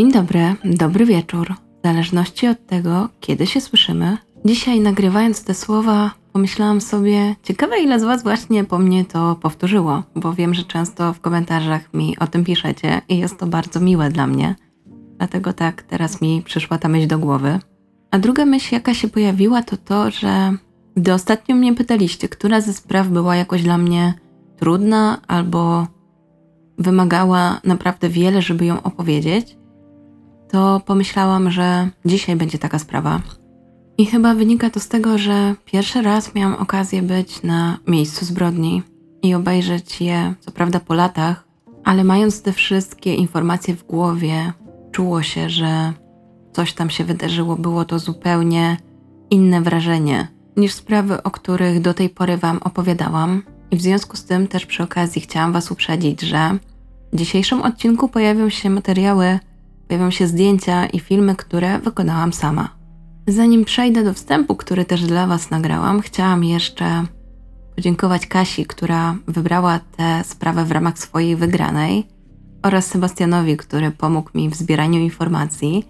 Dzień dobry, dobry wieczór. W zależności od tego, kiedy się słyszymy. Dzisiaj nagrywając te słowa, pomyślałam sobie, ciekawe ile z Was właśnie po mnie to powtórzyło, bo wiem, że często w komentarzach mi o tym piszecie i jest to bardzo miłe dla mnie. Dlatego tak teraz mi przyszła ta myśl do głowy. A druga myśl, jaka się pojawiła, to to, że gdy ostatnio mnie pytaliście, która ze spraw była jakoś dla mnie trudna albo wymagała naprawdę wiele, żeby ją opowiedzieć, to pomyślałam, że dzisiaj będzie taka sprawa. I chyba wynika to z tego, że pierwszy raz miałam okazję być na miejscu zbrodni i obejrzeć je, co prawda po latach, ale mając te wszystkie informacje w głowie, czuło się, że coś tam się wydarzyło. Było to zupełnie inne wrażenie niż sprawy, o których do tej pory Wam opowiadałam. I w związku z tym też przy okazji chciałam Was uprzedzić, że w dzisiejszym odcinku pojawią się materiały, pojawią się zdjęcia i filmy, które wykonałam sama. Zanim przejdę do wstępu, który też dla Was nagrałam, chciałam jeszcze podziękować Kasi, która wybrała tę sprawę w ramach swojej wygranej, oraz Sebastianowi, który pomógł mi w zbieraniu informacji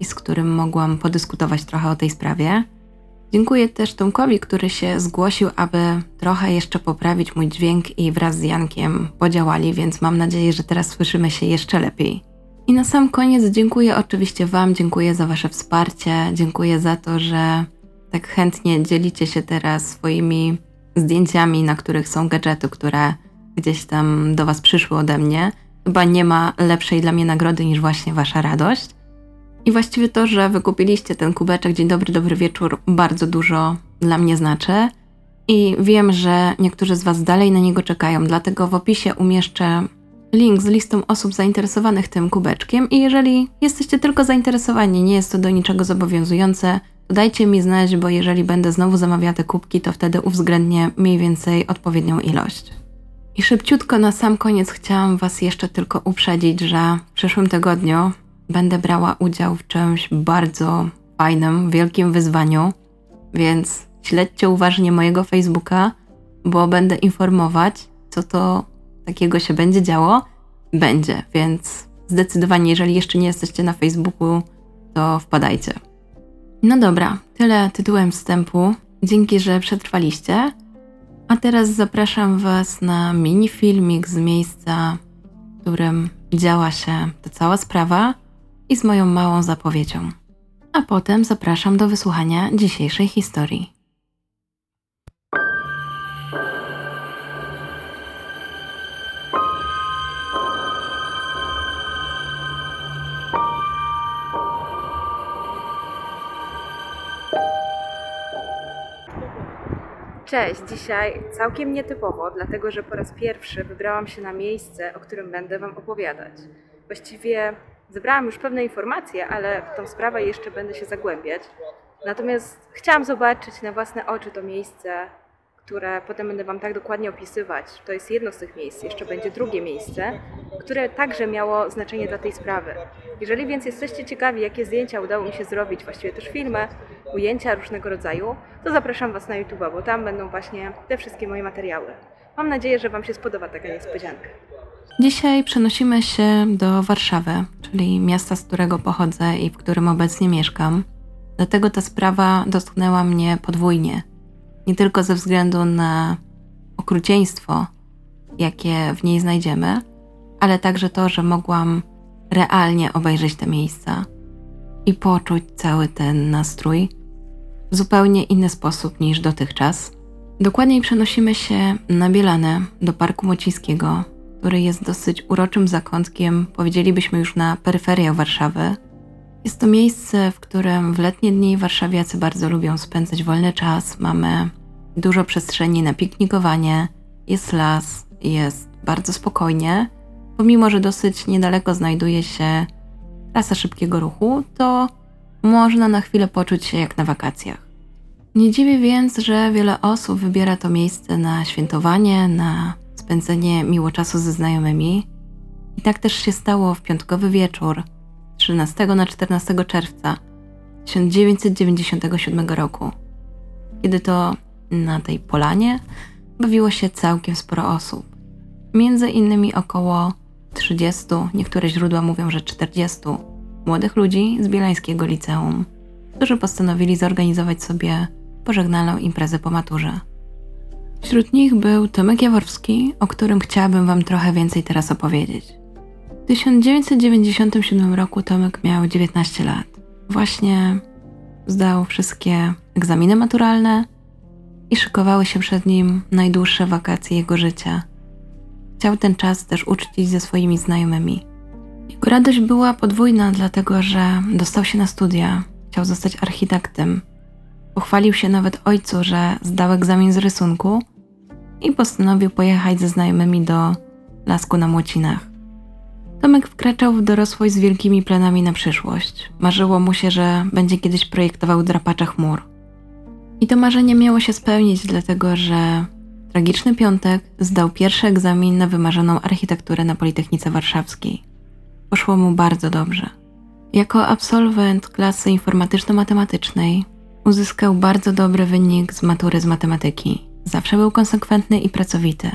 i z którym mogłam podyskutować trochę o tej sprawie. Dziękuję też Tomkowi, który się zgłosił, aby trochę jeszcze poprawić mój dźwięk i wraz z Jankiem podziałali, więc mam nadzieję, że teraz słyszymy się jeszcze lepiej. I na sam koniec dziękuję oczywiście Wam, dziękuję za Wasze wsparcie, dziękuję za to, że tak chętnie dzielicie się teraz swoimi zdjęciami, na których są gadżety, które gdzieś tam do Was przyszły ode mnie. Chyba nie ma lepszej dla mnie nagrody niż właśnie Wasza radość. I właściwie to, że wykupiliście ten kubeczek Dzień dobry, dobry wieczór, bardzo dużo dla mnie znaczy. I wiem, że niektórzy z Was dalej na niego czekają, dlatego w opisie umieszczę link z listą osób zainteresowanych tym kubeczkiem. I jeżeli jesteście tylko zainteresowani, nie jest to do niczego zobowiązujące, to dajcie mi znać, bo jeżeli będę znowu zamawiała te kubki, to wtedy uwzględnię mniej więcej odpowiednią ilość. I szybciutko na sam koniec chciałam Was jeszcze tylko uprzedzić, że w przyszłym tygodniu będę brała udział w czymś bardzo fajnym, wielkim wyzwaniu, więc śledźcie uważnie mojego Facebooka, bo będę informować, co to takiego się będzie działo. Będzie, więc zdecydowanie, jeżeli jeszcze nie jesteście na Facebooku, to wpadajcie. No dobra, tyle tytułem wstępu. Dzięki, że przetrwaliście. A teraz zapraszam Was na mini filmik z miejsca, w którym działa się ta cała sprawa i z moją małą zapowiedzią. A potem zapraszam do wysłuchania dzisiejszej historii. Cześć, dzisiaj całkiem nietypowo, dlatego że po raz pierwszy wybrałam się na miejsce, o którym będę Wam opowiadać. Właściwie zebrałam już pewne informacje, ale w tą sprawę jeszcze będę się zagłębiać. Natomiast chciałam zobaczyć na własne oczy to miejsce, które potem będę Wam tak dokładnie opisywać. To jest jedno z tych miejsc, jeszcze będzie drugie miejsce, które także miało znaczenie dla tej sprawy. Jeżeli więc jesteście ciekawi, jakie zdjęcia udało mi się zrobić, właściwie też filmy, ujęcia różnego rodzaju, to zapraszam Was na YouTube, bo tam będą właśnie te wszystkie moje materiały. Mam nadzieję, że Wam się spodoba taka niespodzianka. Dzisiaj przenosimy się do Warszawy, czyli miasta, z którego pochodzę i w którym obecnie mieszkam. Dlatego ta sprawa dotknęła mnie podwójnie. Nie tylko ze względu na okrucieństwo, jakie w niej znajdziemy, ale także to, że mogłam realnie obejrzeć te miejsca i poczuć cały ten nastrój w zupełnie inny sposób niż dotychczas. Dokładniej przenosimy się na Bielanę, do Parku Mocińskiego, który jest dosyć uroczym zakątkiem, powiedzielibyśmy już na peryferiach Warszawy. Jest to miejsce, w którym w letnie dni warszawiacy bardzo lubią spędzać wolny czas. Mamy dużo przestrzeni na piknikowanie, jest las, jest bardzo spokojnie. Pomimo, że dosyć niedaleko znajduje się trasa szybkiego ruchu, to można na chwilę poczuć się jak na wakacjach. Nie dziwi więc, że wiele osób wybiera to miejsce na świętowanie, na spędzenie miło czasu ze znajomymi. I tak też się stało w piątkowy wieczór 13 na 14 czerwca 1997 roku, kiedy to na tej polanie bawiło się całkiem sporo osób. Między innymi około 30, niektóre źródła mówią, że 40 młodych ludzi z Bielańskiego Liceum, którzy postanowili zorganizować sobie pożegnalną imprezę po maturze. Wśród nich był Tomek Jaworski, o którym chciałabym Wam trochę więcej teraz opowiedzieć. W 1997 roku Tomek miał 19 lat. Właśnie zdał wszystkie egzaminy maturalne i szykowały się przed nim najdłuższe wakacje jego życia. Chciał ten czas też uczcić ze swoimi znajomymi. Jego radość była podwójna, dlatego że dostał się na studia, chciał zostać architektem. Pochwalił się nawet ojcu, że zdał egzamin z rysunku i postanowił pojechać ze znajomymi do lasku na Młocinach. Tomek wkraczał w dorosłość z wielkimi planami na przyszłość. Marzyło mu się, że będzie kiedyś projektował drapacze chmur. I to marzenie miało się spełnić, dlatego że tragiczny piątek zdał pierwszy egzamin na wymarzoną architekturę na Politechnice Warszawskiej. Poszło mu bardzo dobrze. Jako absolwent klasy informatyczno-matematycznej uzyskał bardzo dobry wynik z matury z matematyki. Zawsze był konsekwentny i pracowity,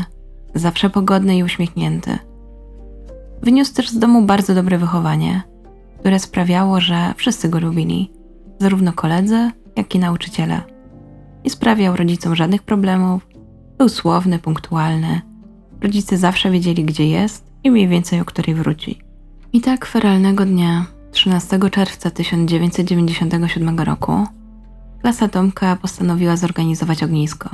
zawsze pogodny i uśmiechnięty. Wyniósł też z domu bardzo dobre wychowanie, które sprawiało, że wszyscy go lubili, zarówno koledzy, jak i nauczyciele. Nie sprawiał rodzicom żadnych problemów, był słowny, punktualny. Rodzice zawsze wiedzieli, gdzie jest i mniej więcej o której wróci. I tak feralnego dnia, 13 czerwca 1997 roku, klasa Tomka postanowiła zorganizować ognisko.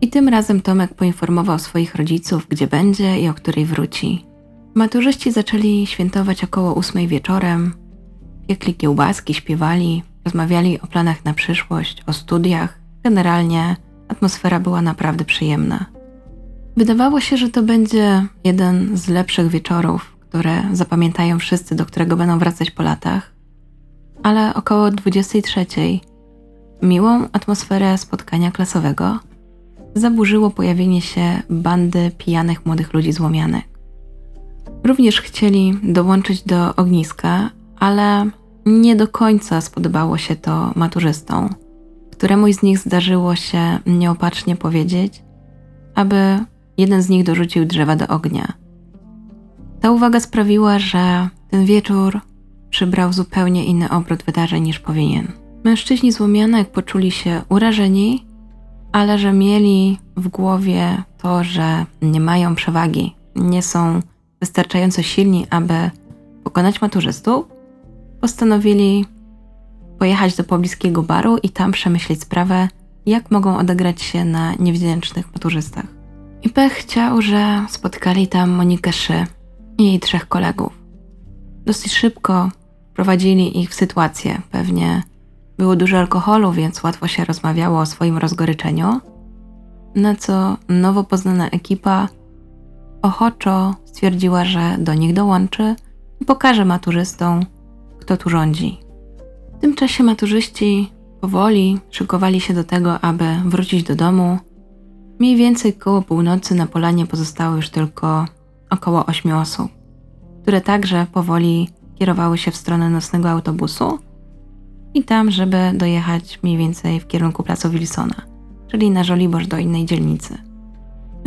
I tym razem Tomek poinformował swoich rodziców, gdzie będzie i o której wróci. Maturzyści zaczęli świętować około ósmej wieczorem. Piekli kiełbaski, śpiewali, rozmawiali o planach na przyszłość, o studiach. Generalnie atmosfera była naprawdę przyjemna. Wydawało się, że to będzie jeden z lepszych wieczorów, które zapamiętają wszyscy, do którego będą wracać po latach. Ale około 23 miłą atmosferę spotkania klasowego zaburzyło pojawienie się bandy pijanych młodych ludzi złomianek. Również chcieli dołączyć do ogniska, ale nie do końca spodobało się to maturzystom. Któremuś z nich zdarzyło się nieopatrznie powiedzieć, aby jeden z nich dorzucił drzewa do ognia. Ta uwaga sprawiła, że ten wieczór przybrał zupełnie inny obrót wydarzeń niż powinien. Mężczyźni złomianek poczuli się urażeni, ale że mieli w głowie to, że nie mają przewagi, nie są wystarczająco silni, aby pokonać maturzystów, postanowili pojechać do pobliskiego baru i tam przemyśleć sprawę, jak mogą odegrać się na niewdzięcznych maturzystach. I pech chciał, że spotkali tam Monikę Szy i jej trzech kolegów. Dosyć szybko prowadzili ich w sytuację. Pewnie było dużo alkoholu, więc łatwo się rozmawiało o swoim rozgoryczeniu. Na co nowo poznana ekipa ochoczo stwierdziła, że do nich dołączy i pokaże maturzystom, kto tu rządzi. W tym czasie maturzyści powoli szykowali się do tego, aby wrócić do domu. Mniej więcej koło północy na polanie pozostało już tylko około ośmiu osób, które także powoli kierowały się w stronę nocnego autobusu i tam, żeby dojechać mniej więcej w kierunku placu Wilsona, czyli na Żoliborz do innej dzielnicy.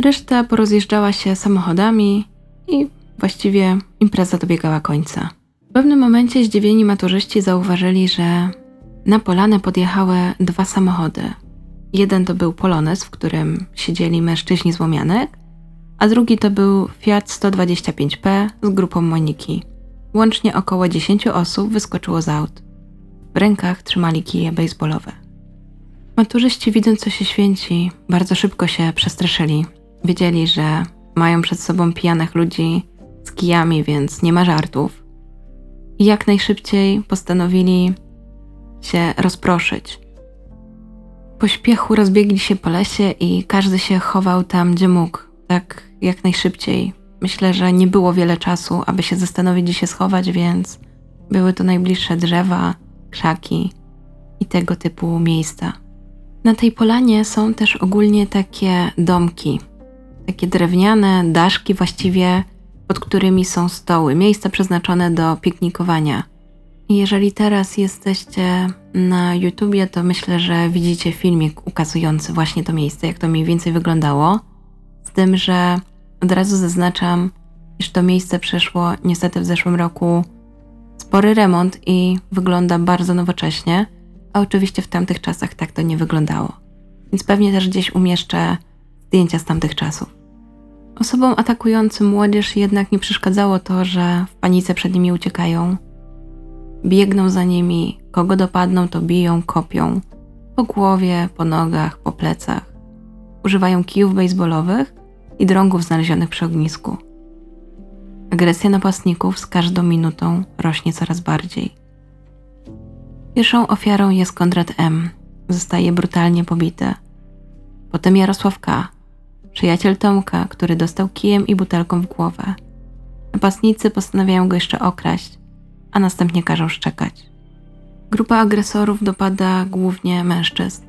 Reszta porozjeżdżała się samochodami i właściwie impreza dobiegała końca. W pewnym momencie zdziwieni maturzyści zauważyli, że na polanę podjechały dwa samochody. Jeden to był Polones, w którym siedzieli mężczyźni z Łomianek, a drugi to był Fiat 125P z grupą Moniki. Łącznie około 10 osób wyskoczyło z aut. W rękach trzymali kije baseballowe. Maturzyści, widząc co się święci, bardzo szybko się przestraszyli. Wiedzieli, że mają przed sobą pijanych ludzi z kijami, więc nie ma żartów. I jak najszybciej postanowili się rozproszyć. Po śpiechu rozbiegli się po lesie i każdy się chował tam, gdzie mógł, tak jak najszybciej. Myślę, że nie było wiele czasu, aby się zastanowić, gdzie się schować, więc były to najbliższe drzewa, krzaki i tego typu miejsca. Na tej polanie są też ogólnie takie domki, takie drewniane daszki właściwie, pod którymi są stoły, miejsca przeznaczone do piknikowania. Jeżeli teraz jesteście na YouTubie, to myślę, że widzicie filmik ukazujący właśnie to miejsce, jak to mniej więcej wyglądało. Tym, że od razu zaznaczam, iż to miejsce przeszło niestety w zeszłym roku spory remont i wygląda bardzo nowocześnie, a oczywiście w tamtych czasach tak to nie wyglądało. Więc pewnie też gdzieś umieszczę zdjęcia z tamtych czasów. Osobom atakującym młodzież jednak nie przeszkadzało to, że w panice przed nimi uciekają. Biegną za nimi, kogo dopadną, to biją, kopią po głowie, po nogach, po plecach. Używają kijów baseballowych i drągów znalezionych przy ognisku. Agresja napastników z każdą minutą rośnie coraz bardziej. Pierwszą ofiarą jest Konrad M. Zostaje brutalnie pobity. Potem Jarosław K., przyjaciel Tomka, który dostał kijem i butelką w głowę. Napastnicy postanawiają go jeszcze okraść, a następnie każą szczekać. Grupa agresorów dopada głównie mężczyzn.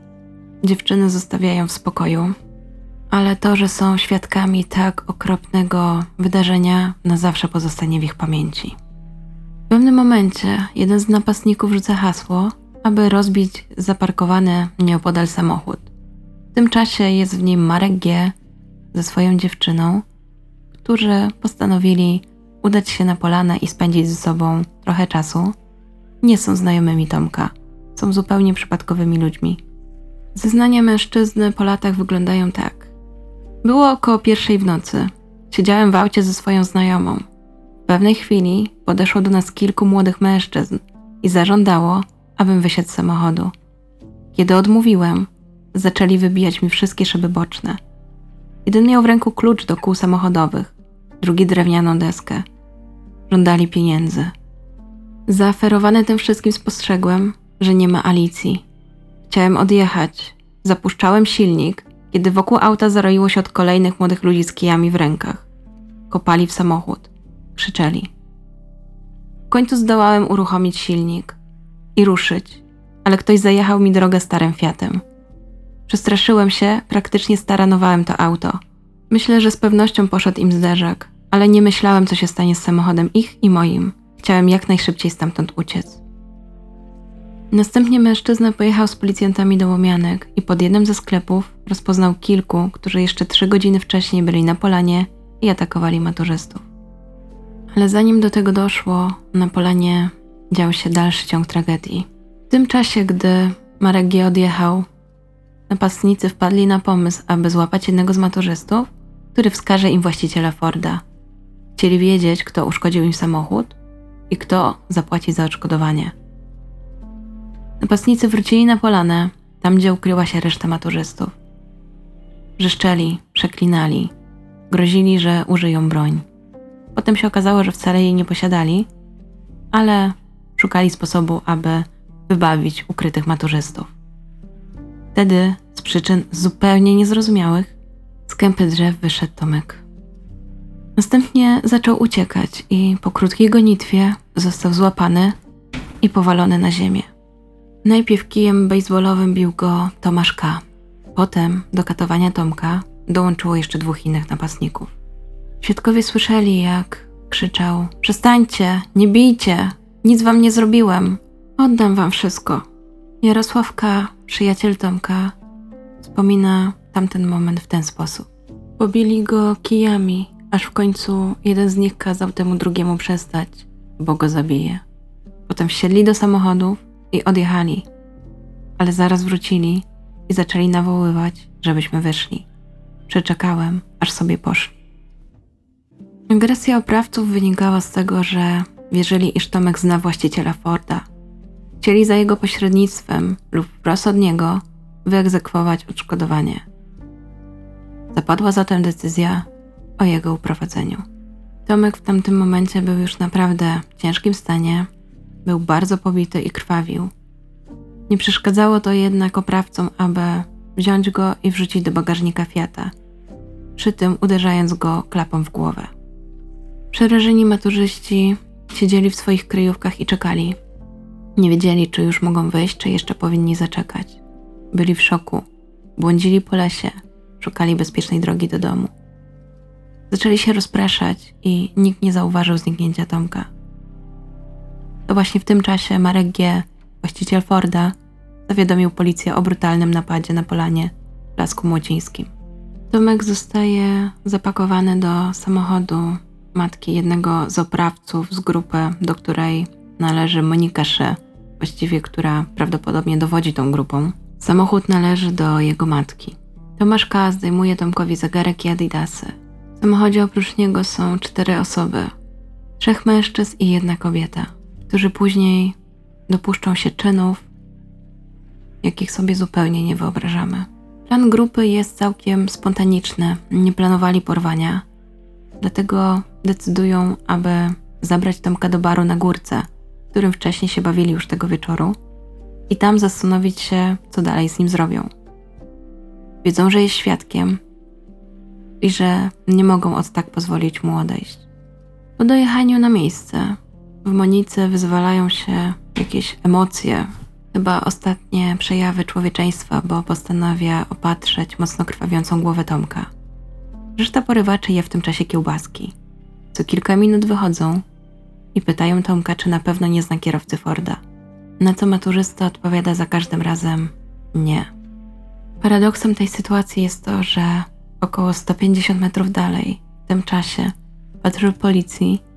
Dziewczyny zostawiają w spokoju, ale to, że są świadkami tak okropnego wydarzenia, na zawsze pozostanie w ich pamięci. W pewnym momencie jeden z napastników rzuca hasło, aby rozbić zaparkowany nieopodal samochód. W tym czasie jest w nim Marek G. ze swoją dziewczyną, którzy postanowili udać się na polanę i spędzić ze sobą trochę czasu. Nie są znajomymi Tomka, są zupełnie przypadkowymi ludźmi. Zeznania mężczyzny po latach wyglądają tak. Było około pierwszej w nocy. Siedziałem w aucie ze swoją znajomą. W pewnej chwili podeszło do nas kilku młodych mężczyzn i zażądało, abym wysiadł z samochodu. Kiedy odmówiłem, zaczęli wybijać mi wszystkie szyby boczne. Jeden miał w ręku klucz do kół samochodowych, drugi drewnianą deskę. Żądali pieniędzy. Zaaferowany tym wszystkim spostrzegłem, że nie ma Alicji. Chciałem odjechać. Zapuszczałem silnik, kiedy wokół auta zaroiło się od kolejnych młodych ludzi z kijami w rękach. Kopali w samochód. Krzyczeli. W końcu zdołałem uruchomić silnik i ruszyć, ale ktoś zajechał mi drogę starym Fiatem. Przestraszyłem się, praktycznie staranowałem to auto. Myślę, że z pewnością poszedł im zderzak, ale nie myślałem, co się stanie z samochodem ich i moim. Chciałem jak najszybciej stamtąd uciec. Następnie mężczyzna pojechał z policjantami do Łomianek i pod jednym ze sklepów rozpoznał kilku, którzy jeszcze trzy godziny wcześniej byli na polanie i atakowali maturzystów. Ale zanim do tego doszło, na polanie dział się dalszy ciąg tragedii. W tym czasie, gdy Marek G. odjechał, napastnicy wpadli na pomysł, aby złapać jednego z maturzystów, który wskaże im właściciela Forda. Chcieli wiedzieć, kto uszkodził im samochód i kto zapłaci za odszkodowanie. Napastnicy wrócili na polanę, tam gdzie ukryła się reszta maturzystów. Wrzeszczeli, przeklinali, grozili, że użyją broń. Potem się okazało, że wcale jej nie posiadali, ale szukali sposobu, aby wybawić ukrytych maturzystów. Wtedy, z przyczyn zupełnie niezrozumiałych, z kępy drzew wyszedł Tomek. Następnie zaczął uciekać i po krótkiej gonitwie został złapany i powalony na ziemię. Najpierw kijem baseballowym bił go Tomasz K. Potem do katowania Tomka dołączyło jeszcze dwóch innych napastników. Świadkowie słyszeli, jak krzyczał: Przestańcie, nie bijcie, nic wam nie zrobiłem, oddam wam wszystko. Jarosław K., przyjaciel Tomka, wspomina tamten moment w ten sposób. Pobili go kijami, aż w końcu jeden z nich kazał temu drugiemu przestać, bo go zabije. Potem wsiedli do samochodów i odjechali, ale zaraz wrócili i zaczęli nawoływać, żebyśmy wyszli. Przeczekałem, aż sobie poszli. Agresja oprawców wynikała z tego, że wierzyli, iż Tomek zna właściciela Forda. Chcieli za jego pośrednictwem lub wprost od niego wyegzekwować odszkodowanie. Zapadła zatem decyzja o jego uprowadzeniu. Tomek w tamtym momencie był już naprawdę w ciężkim stanie był bardzo pobity i krwawił. Nie przeszkadzało to jednak oprawcom, aby wziąć go i wrzucić do bagażnika Fiata, przy tym uderzając go klapą w głowę. Przerażeni maturzyści siedzieli w swoich kryjówkach i czekali. Nie wiedzieli, czy już mogą wyjść, czy jeszcze powinni zaczekać. Byli w szoku, błądzili po lesie, szukali bezpiecznej drogi do domu. Zaczęli się rozpraszać i nikt nie zauważył zniknięcia Tomka. To właśnie w tym czasie Marek G., właściciel Forda, zawiadomił policję o brutalnym napadzie na polanie w Lasku Młocińskim. Tomek zostaje zapakowany do samochodu matki jednego z oprawców z grupy, do której należy Monika Szy, właściwie która prawdopodobnie dowodzi tą grupą. Samochód należy do jego matki. Tomasz K. zdejmuje Tomkowi zegarek i adidasy. W samochodzie oprócz niego są cztery osoby. Trzech mężczyzn i jedna kobieta, którzy później dopuszczą się czynów, jakich sobie zupełnie nie wyobrażamy. Plan grupy jest całkiem spontaniczny. Nie planowali porwania, dlatego decydują, aby zabrać Tomka do baru na górce, w którym wcześniej się bawili już tego wieczoru, i tam zastanowić się, co dalej z nim zrobią. Wiedzą, że jest świadkiem i że nie mogą od tak pozwolić mu odejść. Po dojechaniu na miejsce w Monice wyzwalają się jakieś emocje, chyba ostatnie przejawy człowieczeństwa, bo postanawia opatrzeć mocno krwawiącą głowę Tomka. Reszta porywaczy je w tym czasie kiełbaski. Co kilka minut wychodzą i pytają Tomka, czy na pewno nie zna kierowcy Forda. Na co maturzysta odpowiada za każdym razem nie. Paradoksem tej sytuacji jest to, że około 150 metrów dalej, w tym czasie, patrol policji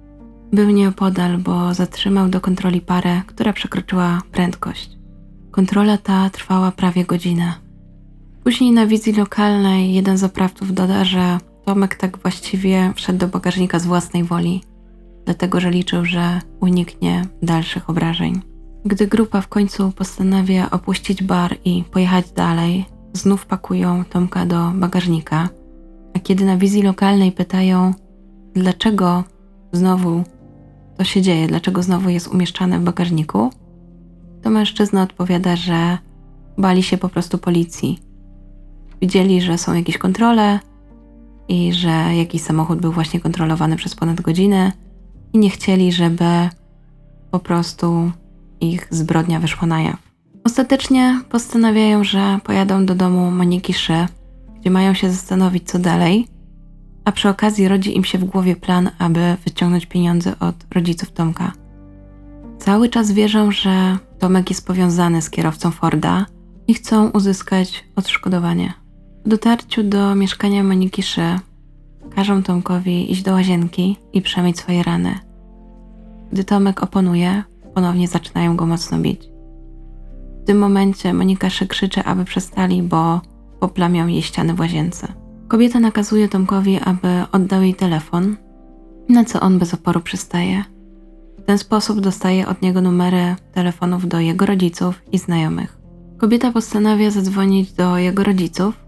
był nieopodal, bo zatrzymał do kontroli parę, która przekroczyła prędkość. Kontrola ta trwała prawie godzinę. Później na wizji lokalnej jeden z oprawców doda, że Tomek tak właściwie wszedł do bagażnika z własnej woli, dlatego że liczył, że uniknie dalszych obrażeń. Gdy grupa w końcu postanawia opuścić bar i pojechać dalej, znów pakują Tomka do bagażnika, a kiedy na wizji lokalnej pytają, dlaczego znowu to się dzieje, dlaczego znowu jest umieszczany w bagażniku, to mężczyzna odpowiada, że bali się po prostu policji. Widzieli, że są jakieś kontrole i że jakiś samochód był właśnie kontrolowany przez ponad godzinę i nie chcieli, żeby po prostu ich zbrodnia wyszła na jaw. Ostatecznie postanawiają, że pojadą do domu Moniki Szy, gdzie mają się zastanowić, co dalej, a przy okazji rodzi im się w głowie plan, aby wyciągnąć pieniądze od rodziców Tomka. Cały czas wierzą, że Tomek jest powiązany z kierowcą Forda i chcą uzyskać odszkodowanie. W dotarciu do mieszkania Moniki Szy każą Tomkowi iść do łazienki i przemyć swoje rany. Gdy Tomek oponuje, ponownie zaczynają go mocno bić. W tym momencie Monika Szy krzyczy, aby przestali, bo poplamią jej ściany w łazience. Kobieta nakazuje Tomkowi, aby oddał jej telefon, na co on bez oporu przystaje. W ten sposób dostaje od niego numery telefonów do jego rodziców i znajomych. Kobieta postanawia zadzwonić do jego rodziców,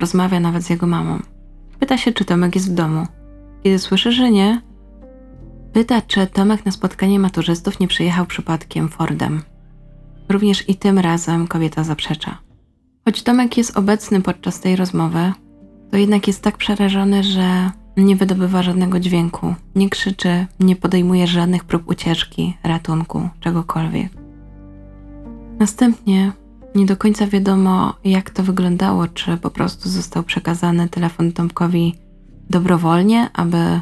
rozmawia nawet z jego mamą. Pyta się, czy Tomek jest w domu. Kiedy słyszy, że nie, pyta, czy Tomek na spotkanie maturzystów nie przyjechał przypadkiem Fordem. Również i tym razem kobieta zaprzecza. Choć Tomek jest obecny podczas tej rozmowy, to jednak jest tak przerażony, że nie wydobywa żadnego dźwięku, nie krzyczy, nie podejmuje żadnych prób ucieczki, ratunku, czegokolwiek. Następnie nie do końca wiadomo, jak to wyglądało, czy po prostu został przekazany telefon Tomkowi dobrowolnie, aby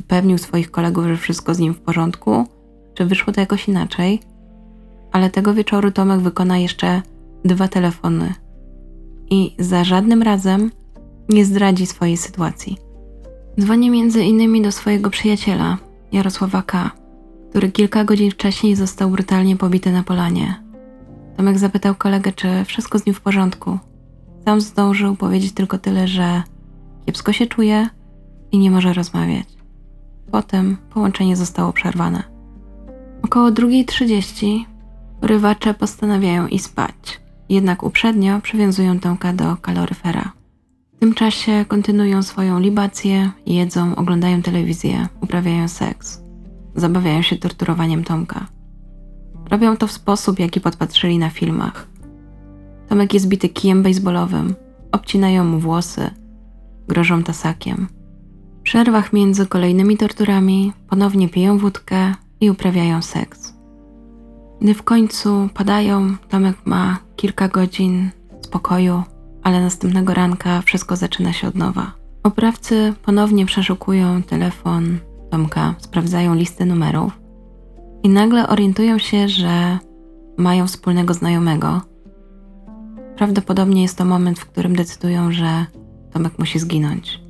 upewnił swoich kolegów, że wszystko z nim w porządku, czy wyszło to jakoś inaczej. Ale tego wieczoru Tomek wykona jeszcze dwa telefony i za żadnym razem nie zdradzi swojej sytuacji. Dzwoni między innymi do swojego przyjaciela, Jarosława K., który kilka godzin wcześniej został brutalnie pobity na polanie. Tomek zapytał kolegę, czy wszystko z nim w porządku. Sam zdążył powiedzieć tylko tyle, że kiepsko się czuje i nie może rozmawiać. Potem połączenie zostało przerwane. Około 2.30 rywacze postanawiają i spać, jednak uprzednio przywiązują Tomka do kaloryfera tym czasie kontynuują swoją libację, jedzą, oglądają telewizję, uprawiają seks. Zabawiają się torturowaniem Tomka. Robią to w sposób, jaki podpatrzyli na filmach. Tomek jest bity kijem baseballowym, obcinają mu włosy, grożą tasakiem. W przerwach między kolejnymi torturami ponownie piją wódkę i uprawiają seks. Gdy w końcu padają, Tomek ma kilka godzin spokoju, ale następnego ranka wszystko zaczyna się od nowa. Oprawcy ponownie przeszukują telefon Tomka, sprawdzają listę numerów i nagle orientują się, że mają wspólnego znajomego. Prawdopodobnie jest to moment, w którym decydują, że Tomek musi zginąć.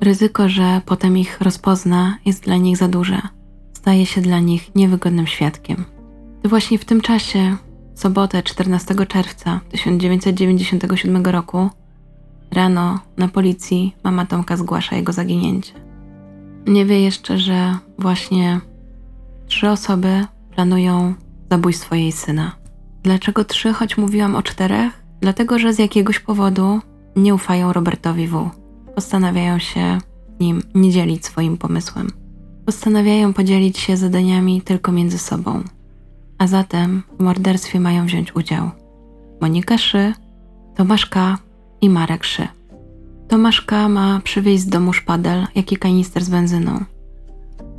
Ryzyko, że potem ich rozpozna, jest dla nich za duże. staje się dla nich niewygodnym świadkiem. To właśnie w tym czasie, sobotę 14 czerwca 1997 roku, rano na policji mama Tomka zgłasza jego zaginięcie. Nie wie jeszcze, że właśnie trzy osoby planują zabójstwo jej syna. Dlaczego trzy, choć mówiłam o czterech? Dlatego, że z jakiegoś powodu nie ufają Robertowi W. Postanawiają się nim nie dzielić swoim pomysłem. Postanawiają podzielić się zadaniami tylko między sobą. A zatem w morderstwie mają wziąć udział Monika Szy, Tomasz K. i Marek Szy. Tomasz K. ma przywieźć z domu szpadel, jak i kanister z benzyną.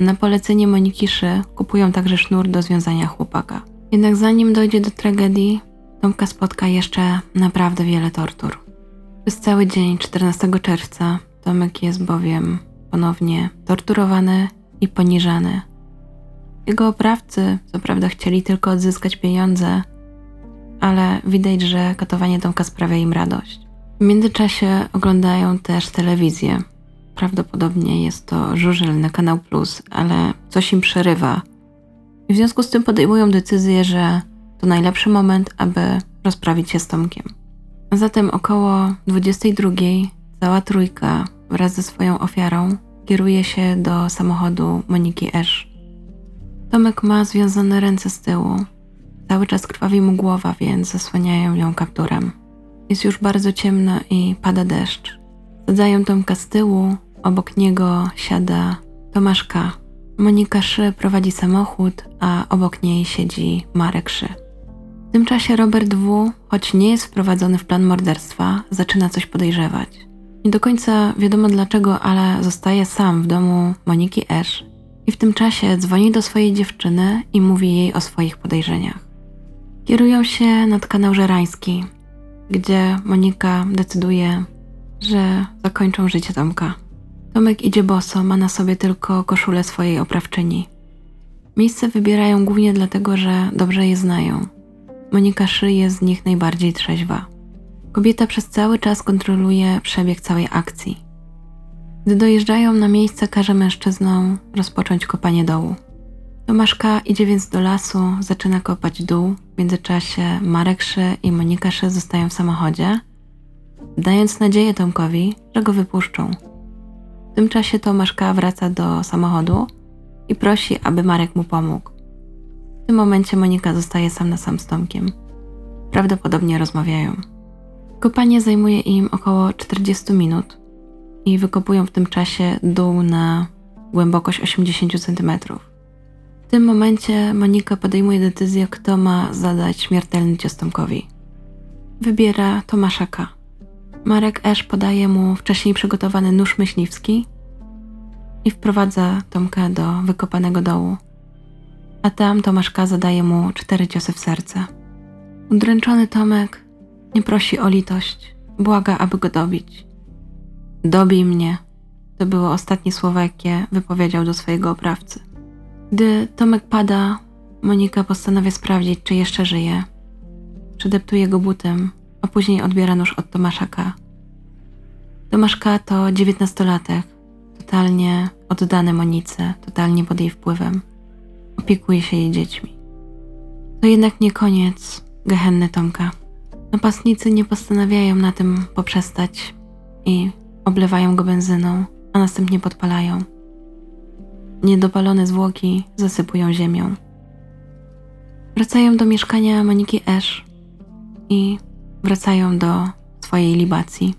Na polecenie Moniki Szy kupują także sznur do związania chłopaka. Jednak zanim dojdzie do tragedii, Tomka spotka jeszcze naprawdę wiele tortur. Przez cały dzień 14 czerwca Tomek jest bowiem ponownie torturowany i poniżany. Jego oprawcy, co prawda, chcieli tylko odzyskać pieniądze, ale widać, że katowanie Tomka sprawia im radość. W międzyczasie oglądają też telewizję. Prawdopodobnie jest to żużel Kanał Plus, ale coś im przerywa. W związku z tym podejmują decyzję, że to najlepszy moment, aby rozprawić się z Tomkiem. A zatem około 22 cała trójka wraz ze swoją ofiarą kieruje się do samochodu Moniki Esz. Tomek ma związane ręce z tyłu. Cały czas krwawi mu głowa, więc zasłaniają ją kapturem. Jest już bardzo ciemno i pada deszcz. Sadzają Tomka z tyłu, obok niego siada Tomaszka. Monika Szy prowadzi samochód, a obok niej siedzi Marek Szy. W tym czasie Robert W., choć nie jest wprowadzony w plan morderstwa, zaczyna coś podejrzewać. Nie do końca wiadomo dlaczego, ale zostaje sam w domu Moniki Esz i w tym czasie dzwoni do swojej dziewczyny i mówi jej o swoich podejrzeniach. Kierują się nad kanał Żerański, gdzie Monika decyduje, że zakończą życie Tomka. Tomek idzie boso, ma na sobie tylko koszulę swojej oprawczyni. Miejsce wybierają głównie dlatego, że dobrze je znają. Monika Szy jest z nich najbardziej trzeźwa. Kobieta przez cały czas kontroluje przebieg całej akcji. Gdy dojeżdżają na miejsce, każe mężczyznom rozpocząć kopanie dołu. Tomaszka idzie więc do lasu, zaczyna kopać dół. W międzyczasie Marek Szy i Monika Szy zostają w samochodzie, dając nadzieję Tomkowi, że go wypuszczą. W tym czasie Tomaszka wraca do samochodu i prosi, aby Marek mu pomógł. W tym momencie Monika zostaje sam na sam z Tomkiem. Prawdopodobnie rozmawiają. Kopanie zajmuje im około 40 minut i wykopują w tym czasie dół na głębokość 80 cm. W tym momencie Monika podejmuje decyzję, kto ma zadać śmiertelny cios Tomkowi. Wybiera Tomasza K. Marek Esz podaje mu wcześniej przygotowany nóż myśliwski i wprowadza Tomka do wykopanego dołu. A tam Tomasz K. zadaje mu cztery ciosy w serce. Udręczony Tomek nie prosi o litość, błaga, aby go dobić. Dobij mnie. To były ostatnie słowa, jakie wypowiedział do swojego oprawcy. Gdy Tomek pada, Monika postanawia sprawdzić, czy jeszcze żyje. Przedeptuje go butem, a później odbiera nóż od Tomasza K. Tomasz K. to dziewiętnastolatek, totalnie oddany Monice, totalnie pod jej wpływem. Opiekuje się jej dziećmi. To jednak nie koniec gehenny Tomka. Napastnicy nie postanawiają na tym poprzestać i oblewają go benzyną, a następnie podpalają. Niedopalone zwłoki zasypują ziemią. Wracają do mieszkania Moniki Esz i wracają do swojej libacji.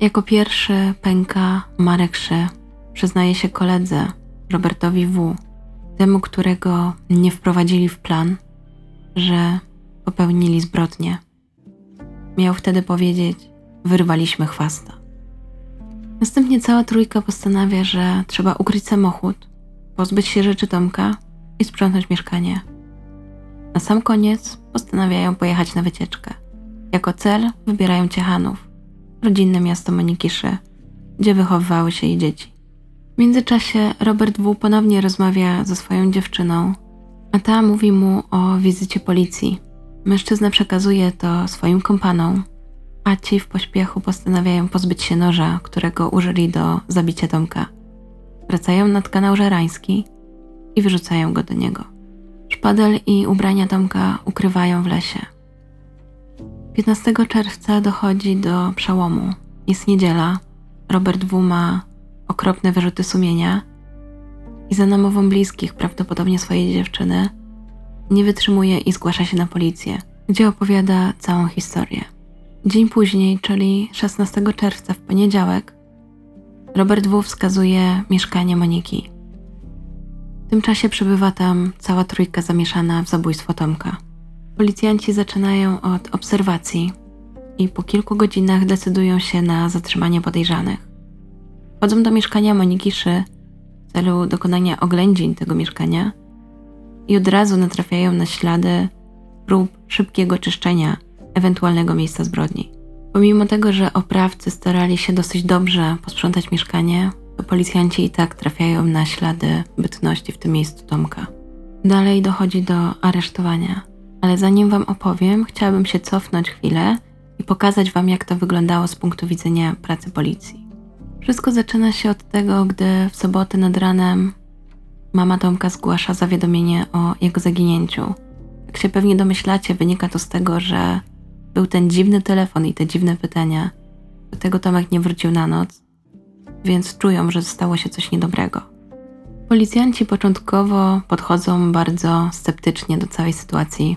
Jako pierwszy pęka Marek Szy. Przyznaje się koledze Robertowi W., temu, którego nie wprowadzili w plan, że popełnili zbrodnię. Miał wtedy powiedzieć: Wyrwaliśmy chwasta. Następnie cała trójka postanawia, że trzeba ukryć samochód, pozbyć się rzeczy Tomka i sprzątnąć mieszkanie. Na sam koniec postanawiają pojechać na wycieczkę. Jako cel wybierają Ciechanów, rodzinne miasto Monikiszy, gdzie wychowywały się jej dzieci. W międzyczasie Robert W. ponownie rozmawia ze swoją dziewczyną, a ta mówi mu o wizycie policji. Mężczyzna przekazuje to swoim kompanom, a ci w pośpiechu postanawiają pozbyć się noża, którego użyli do zabicia Tomka. Wracają nad kanał Żerański i wyrzucają go do niego. Szpadel i ubrania Tomka ukrywają w lesie. 15 czerwca dochodzi do przełomu. Jest niedziela. Robert W. ma okropne wyrzuty sumienia i za namową bliskich, prawdopodobnie swojej dziewczyny, nie wytrzymuje i zgłasza się na policję, gdzie opowiada całą historię. Dzień później, czyli 16 czerwca w poniedziałek, Robert W. wskazuje mieszkanie Moniki. W tym czasie przybywa tam cała trójka zamieszana w zabójstwo Tomka. Policjanci zaczynają od obserwacji i po kilku godzinach decydują się na zatrzymanie podejrzanych. Wchodzą do mieszkania Moniki Szy w celu dokonania oględzin tego mieszkania i od razu natrafiają na ślady prób szybkiego czyszczenia ewentualnego miejsca zbrodni. Pomimo tego, że oprawcy starali się dosyć dobrze posprzątać mieszkanie, to policjanci i tak trafiają na ślady bytności w tym miejscu Tomka. Dalej dochodzi do aresztowania, ale zanim Wam opowiem, chciałabym się cofnąć chwilę i pokazać Wam, jak to wyglądało z punktu widzenia pracy policji. Wszystko zaczyna się od tego, gdy w sobotę nad ranem mama Tomka zgłasza zawiadomienie o jego zaginięciu. Jak się pewnie domyślacie, wynika to z tego, że był ten dziwny telefon i te dziwne pytania. Do tego Tomek nie wrócił na noc, więc czują, że stało się coś niedobrego. Policjanci początkowo podchodzą bardzo sceptycznie do całej sytuacji.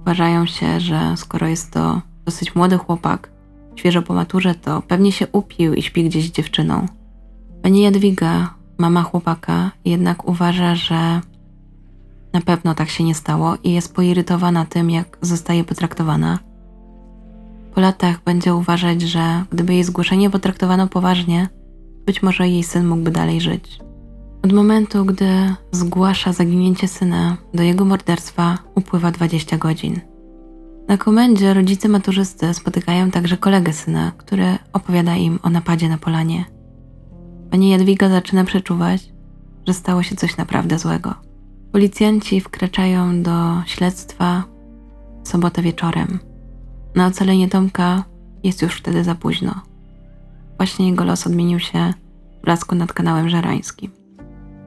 Uważają się, że skoro jest to dosyć młody chłopak, świeżo po maturze, to pewnie się upił i śpi gdzieś z dziewczyną. Pani Jadwiga, mama chłopaka, jednak uważa, że na pewno tak się nie stało i jest poirytowana tym, jak zostaje potraktowana. Po latach będzie uważać, że gdyby jej zgłoszenie potraktowano poważnie, być może jej syn mógłby dalej żyć. Od momentu, gdy zgłasza zaginięcie syna, do jego morderstwa upływa 20 godzin. Na komendzie rodzice maturzysty spotykają także kolegę syna, który opowiada im o napadzie na polanie. Pani Jadwiga zaczyna przeczuwać, że stało się coś naprawdę złego. Policjanci wkraczają do śledztwa w sobotę wieczorem. Na ocalenie Tomka jest już wtedy za późno. Właśnie jego los odmienił się w blasku nad kanałem żerańskim.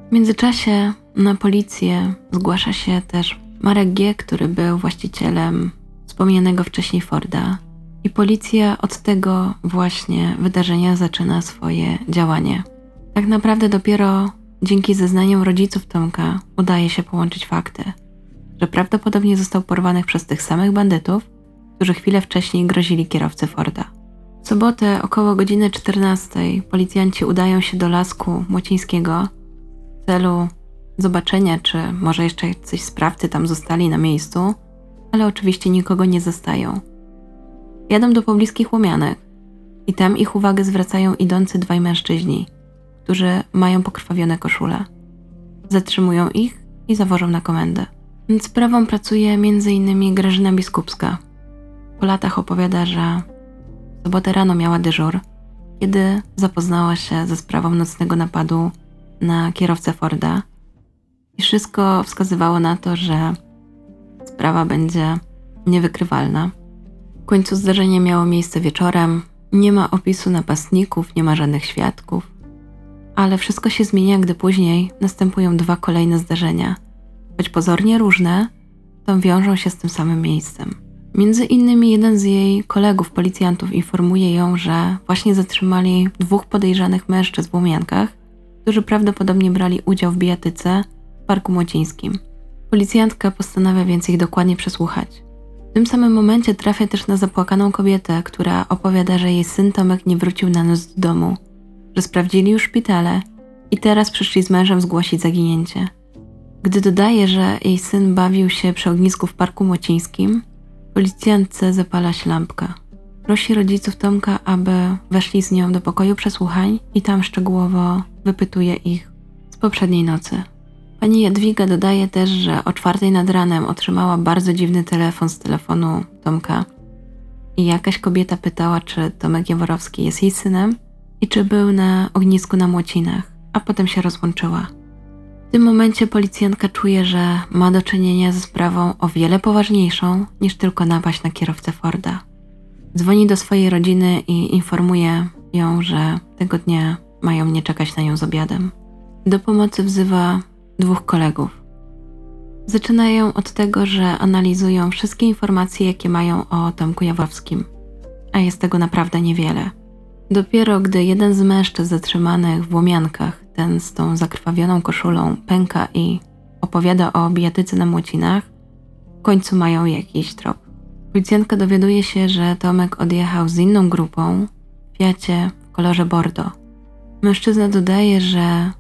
W międzyczasie na policję zgłasza się też Marek G., który był właścicielem wspomnianego wcześniej Forda. I policja od tego właśnie wydarzenia zaczyna swoje działanie. Tak naprawdę dopiero dzięki zeznaniom rodziców Tomka udaje się połączyć fakty, że prawdopodobnie został porwany przez tych samych bandytów, którzy chwilę wcześniej grozili kierowcy Forda. W sobotę około godziny 14 policjanci udają się do lasku Młocińskiego w celu zobaczenia, czy może jeszcze jacyś sprawcy tam zostali na miejscu, ale oczywiście nikogo nie zostają. Jadą do pobliskich łomianek i tam ich uwagę zwracają idący dwaj mężczyźni, którzy mają pokrwawione koszule. Zatrzymują ich i zawożą na komendę. Nad sprawą pracuje m.in. Grażyna Biskupska. Po latach opowiada, że w sobotę rano miała dyżur, kiedy zapoznała się ze sprawą nocnego napadu na kierowcę Forda i wszystko wskazywało na to, że sprawa będzie niewykrywalna. W końcu zdarzenie miało miejsce wieczorem, nie ma opisu napastników, nie ma żadnych świadków. Ale wszystko się zmienia, gdy później następują dwa kolejne zdarzenia. Choć pozornie różne, to wiążą się z tym samym miejscem. Między innymi jeden z jej kolegów policjantów informuje ją, że właśnie zatrzymali dwóch podejrzanych mężczyzn w Łomiankach, którzy prawdopodobnie brali udział w bijatyce w Parku Młocińskim. Policjantka postanawia więc ich dokładnie przesłuchać. W tym samym momencie trafia też na zapłakaną kobietę, która opowiada, że jej syn Tomek nie wrócił na noc do domu, że sprawdzili już szpitale i teraz przyszli z mężem zgłosić zaginięcie. Gdy dodaje, że jej syn bawił się przy ognisku w Parku Młocińskim, policjantce zapala się lampka. Prosi rodziców Tomka, aby weszli z nią do pokoju przesłuchań i tam szczegółowo wypytuje ich z poprzedniej nocy. Pani Jadwiga dodaje też, że o czwartej nad ranem otrzymała bardzo dziwny telefon z telefonu Tomka. I jakaś kobieta pytała, czy Tomek Jaworowski jest jej synem i czy był na ognisku na Młocinach, a potem się rozłączyła. W tym momencie policjantka czuje, że ma do czynienia ze sprawą o wiele poważniejszą niż tylko napaść na kierowcę Forda. Dzwoni do swojej rodziny i informuje ją, że tego dnia mają nie czekać na nią z obiadem. Do pomocy wzywa dwóch kolegów. Zaczynają od tego, że analizują wszystkie informacje, jakie mają o Tomku Jawowskim, a jest tego naprawdę niewiele. Dopiero gdy jeden z mężczyzn zatrzymanych w Łomiankach, ten z tą zakrwawioną koszulą, pęka i opowiada o bijatyce na młocinach, w końcu mają jakiś trop. Policjantka dowiaduje się, że Tomek odjechał z inną grupą w Fiacie w kolorze bordo. Mężczyzna dodaje, że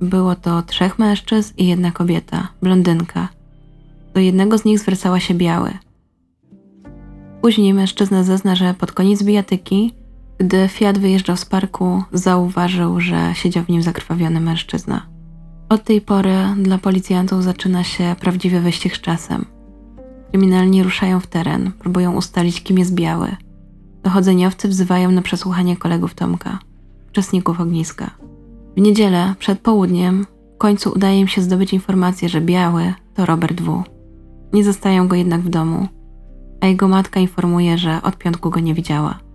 było to trzech mężczyzn i jedna kobieta, blondynka. Do jednego z nich zwracała się biały. Później mężczyzna zezna, że pod koniec bijatyki, gdy Fiat wyjeżdżał z parku, zauważył, że siedział w nim zakrwawiony mężczyzna. Od tej pory dla policjantów zaczyna się prawdziwy wyścig z czasem. Kryminalni ruszają w teren, próbują ustalić, kim jest biały. Dochodzeniowcy wzywają na przesłuchanie kolegów Tomka, uczestników ogniska. W niedzielę, przed południem, w końcu udaje im się zdobyć informację, że biały to Robert W. Nie zostają go jednak w domu, a jego matka informuje, że od piątku go nie widziała.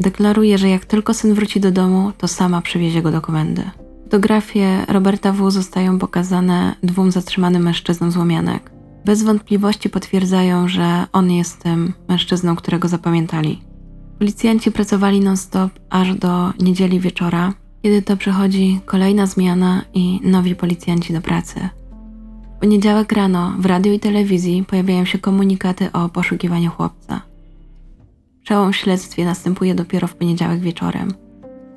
Deklaruje, że jak tylko syn wróci do domu, to sama przywiezie go do komendy. Fotografie Roberta W. zostają pokazane dwóm zatrzymanym mężczyznom z Łomianek. Bez wątpliwości potwierdzają, że on jest tym mężczyzną, którego zapamiętali. Policjanci pracowali non-stop aż do niedzieli wieczora, kiedy to przychodzi kolejna zmiana i nowi policjanci do pracy. W poniedziałek rano w radiu i telewizji pojawiają się komunikaty o poszukiwaniu chłopca. Przełom w śledztwie następuje dopiero w poniedziałek wieczorem,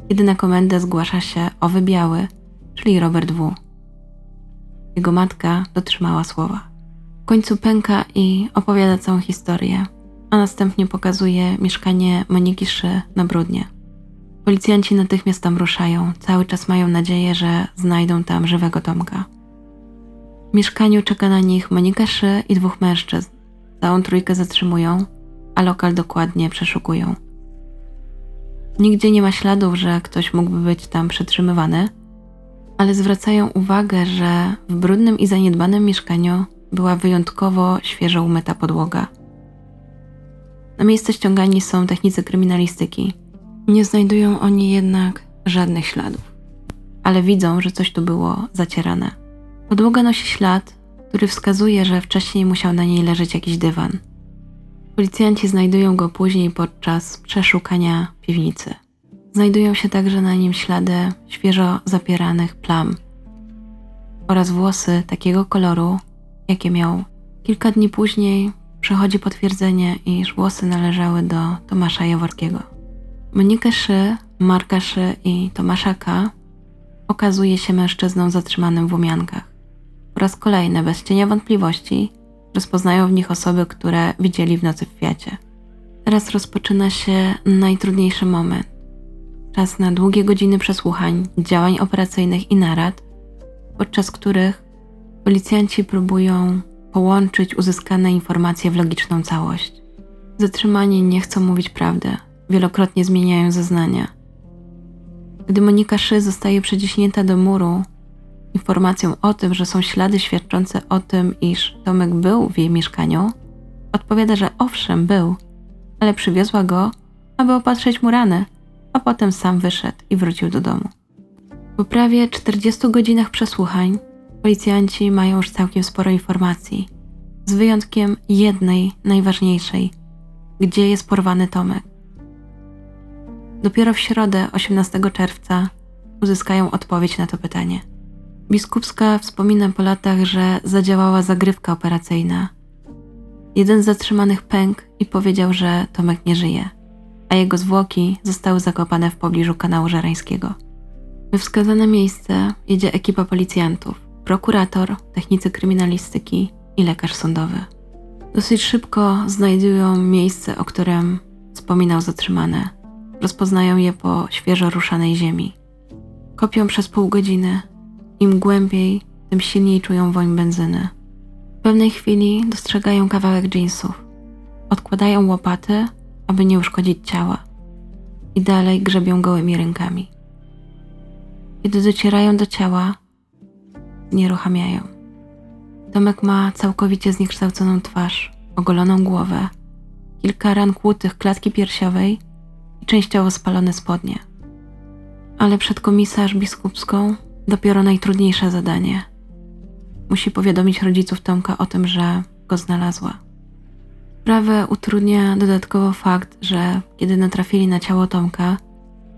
kiedy na komendę zgłasza się owy biały, czyli Robert W. Jego matka dotrzymała słowa. W końcu pęka i opowiada całą historię, a następnie pokazuje mieszkanie Moniki Szy na Brudnie. Policjanci natychmiast tam ruszają, cały czas mają nadzieję, że znajdą tam żywego Tomka. W mieszkaniu czeka na nich Monika Szy i dwóch mężczyzn. Całą trójkę zatrzymują, a lokal dokładnie przeszukują. Nigdzie nie ma śladów, że ktoś mógłby być tam przetrzymywany, ale zwracają uwagę, że w brudnym i zaniedbanym mieszkaniu była wyjątkowo świeżo umyta podłoga. Na miejsce ściągani są technicy kryminalistyki. Nie znajdują oni jednak żadnych śladów, ale widzą, że coś tu było zacierane. Podłoga nosi ślad, który wskazuje, że wcześniej musiał na niej leżeć jakiś dywan. Policjanci znajdują go później podczas przeszukania piwnicy. Znajdują się także na nim ślady świeżo zapieranych plam oraz włosy takiego koloru, jakie miał. Kilka dni później przychodzi potwierdzenie, iż włosy należały do Tomasza Jaworskiego. Monikę Szy, Marka Szy i Tomasza K. okazuje się mężczyzną zatrzymanym w Łomiankach. Po raz kolejny, bez cienia wątpliwości, rozpoznają w nich osoby, które widzieli w nocy w Fiacie. Teraz rozpoczyna się najtrudniejszy moment. Czas na długie godziny przesłuchań, działań operacyjnych i narad, podczas których Policjanci próbują połączyć uzyskane informacje w logiczną całość. Zatrzymani nie chcą mówić prawdy, wielokrotnie zmieniają zeznania. Gdy Monika Szy zostaje przeciśnięta do muru informacją o tym, że są ślady świadczące o tym, iż Tomek był w jej mieszkaniu, odpowiada, że owszem, był, ale przywiozła go, aby opatrzyć mu rany, a potem sam wyszedł i wrócił do domu. Po prawie 40 godzinach przesłuchań Policjanci mają już całkiem sporo informacji, z wyjątkiem jednej, najważniejszej, gdzie jest porwany Tomek. Dopiero w środę, 18 czerwca, uzyskają odpowiedź na to pytanie. Biskupska wspomina po latach, że zadziałała zagrywka operacyjna. Jeden z zatrzymanych pękł i powiedział, że Tomek nie żyje, a jego zwłoki zostały zakopane w pobliżu kanału żerańskiego. We wskazane miejsce jedzie ekipa policjantów prokurator, technicy kryminalistyki i lekarz sądowy. Dosyć szybko znajdują miejsce, o którym wspominał zatrzymane. Rozpoznają je po świeżo ruszanej ziemi. Kopią przez pół godziny. Im głębiej, tym silniej czują woń benzyny. W pewnej chwili dostrzegają kawałek jeansów. Odkładają łopaty, aby nie uszkodzić ciała. I dalej grzebią gołymi rękami. Kiedy docierają do ciała, nieruchamiają. Tomek ma całkowicie zniekształconą twarz, ogoloną głowę, kilka ran kłutych klatki piersiowej i częściowo spalone spodnie. Ale przed komisarz biskupską dopiero najtrudniejsze zadanie. musi powiadomić rodziców Tomka o tym, że go znalazła. Sprawę utrudnia dodatkowo fakt, że kiedy natrafili na ciało Tomka,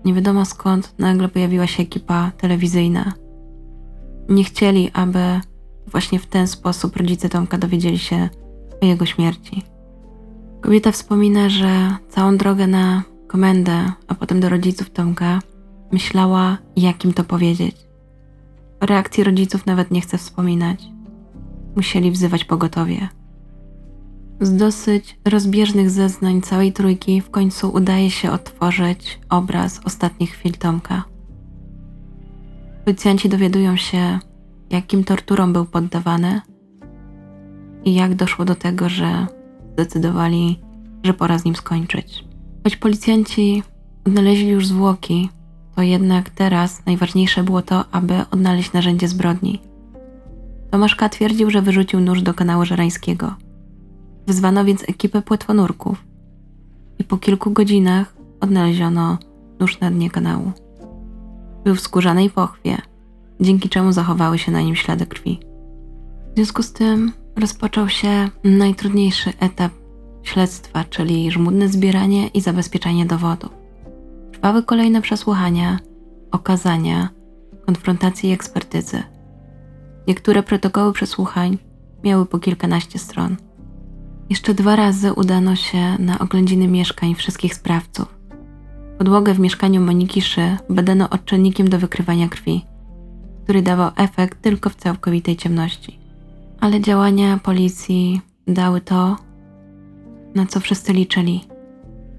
nie wiadomo skąd nagle pojawiła się ekipa telewizyjna. Nie chcieli, aby właśnie w ten sposób rodzice Tomka dowiedzieli się o jego śmierci. Kobieta wspomina, że całą drogę na komendę, a potem do rodziców Tomka, myślała, jak im to powiedzieć. Reakcji rodziców nawet nie chcę wspominać. Musieli wzywać pogotowie. Z dosyć rozbieżnych zeznań całej trójki w końcu udaje się otworzyć obraz ostatnich chwil Tomka. Policjanci dowiadują się, jakim torturom był poddawany i jak doszło do tego, że zdecydowali, że pora z nim skończyć. Choć policjanci odnaleźli już zwłoki, to jednak teraz najważniejsze było to, aby odnaleźć narzędzie zbrodni. Tomasz K. twierdził, że wyrzucił nóż do kanału żerańskiego. Wezwano więc ekipę płetwonurków i po kilku godzinach odnaleziono nóż na dnie kanału. Był w skórzanej pochwie, dzięki czemu zachowały się na nim ślady krwi. W związku z tym rozpoczął się najtrudniejszy etap śledztwa, czyli żmudne zbieranie i zabezpieczanie dowodów. Trwały kolejne przesłuchania, okazania, konfrontacje i ekspertyzy. Niektóre protokoły przesłuchań miały po kilkanaście stron. Jeszcze dwa razy udano się na oględziny mieszkań wszystkich sprawców. Podłogę w mieszkaniu Moniki Szy badano odczynnikiem do wykrywania krwi, który dawał efekt tylko w całkowitej ciemności. Ale działania policji dały to, na co wszyscy liczyli.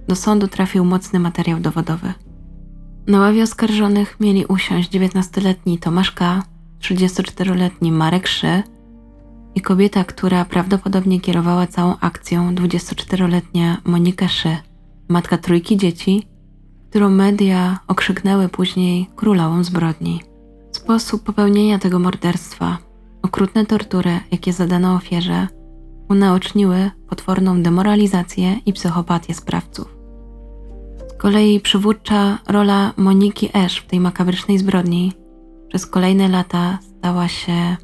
Do sądu trafił mocny materiał dowodowy. Na ławie oskarżonych mieli usiąść 19-letni Tomasz K., 34-letni Marek Szy i kobieta, która prawdopodobnie kierowała całą akcją, 24-letnia Monika Szy, matka trójki dzieci, którą media okrzyknęły później królową zbrodni. Sposób popełnienia tego morderstwa, okrutne tortury, jakie zadano ofierze, unaoczniły potworną demoralizację i psychopatię sprawców. Kolei przywódcza rola Moniki Esz w tej makabrycznej zbrodni przez kolejne lata stała się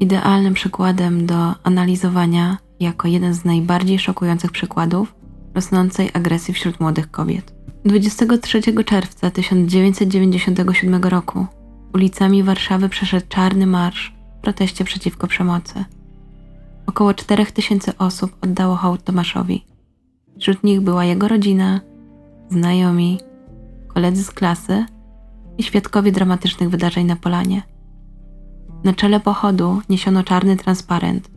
idealnym przykładem do analizowania jako jeden z najbardziej szokujących przykładów rosnącej agresji wśród młodych kobiet. 23 czerwca 1997 roku ulicami Warszawy przeszedł czarny marsz w proteście przeciwko przemocy. Około 4000 osób oddało hołd Tomaszowi. Wśród nich była jego rodzina, znajomi, koledzy z klasy i świadkowie dramatycznych wydarzeń na polanie. Na czele pochodu niesiono czarny transparent.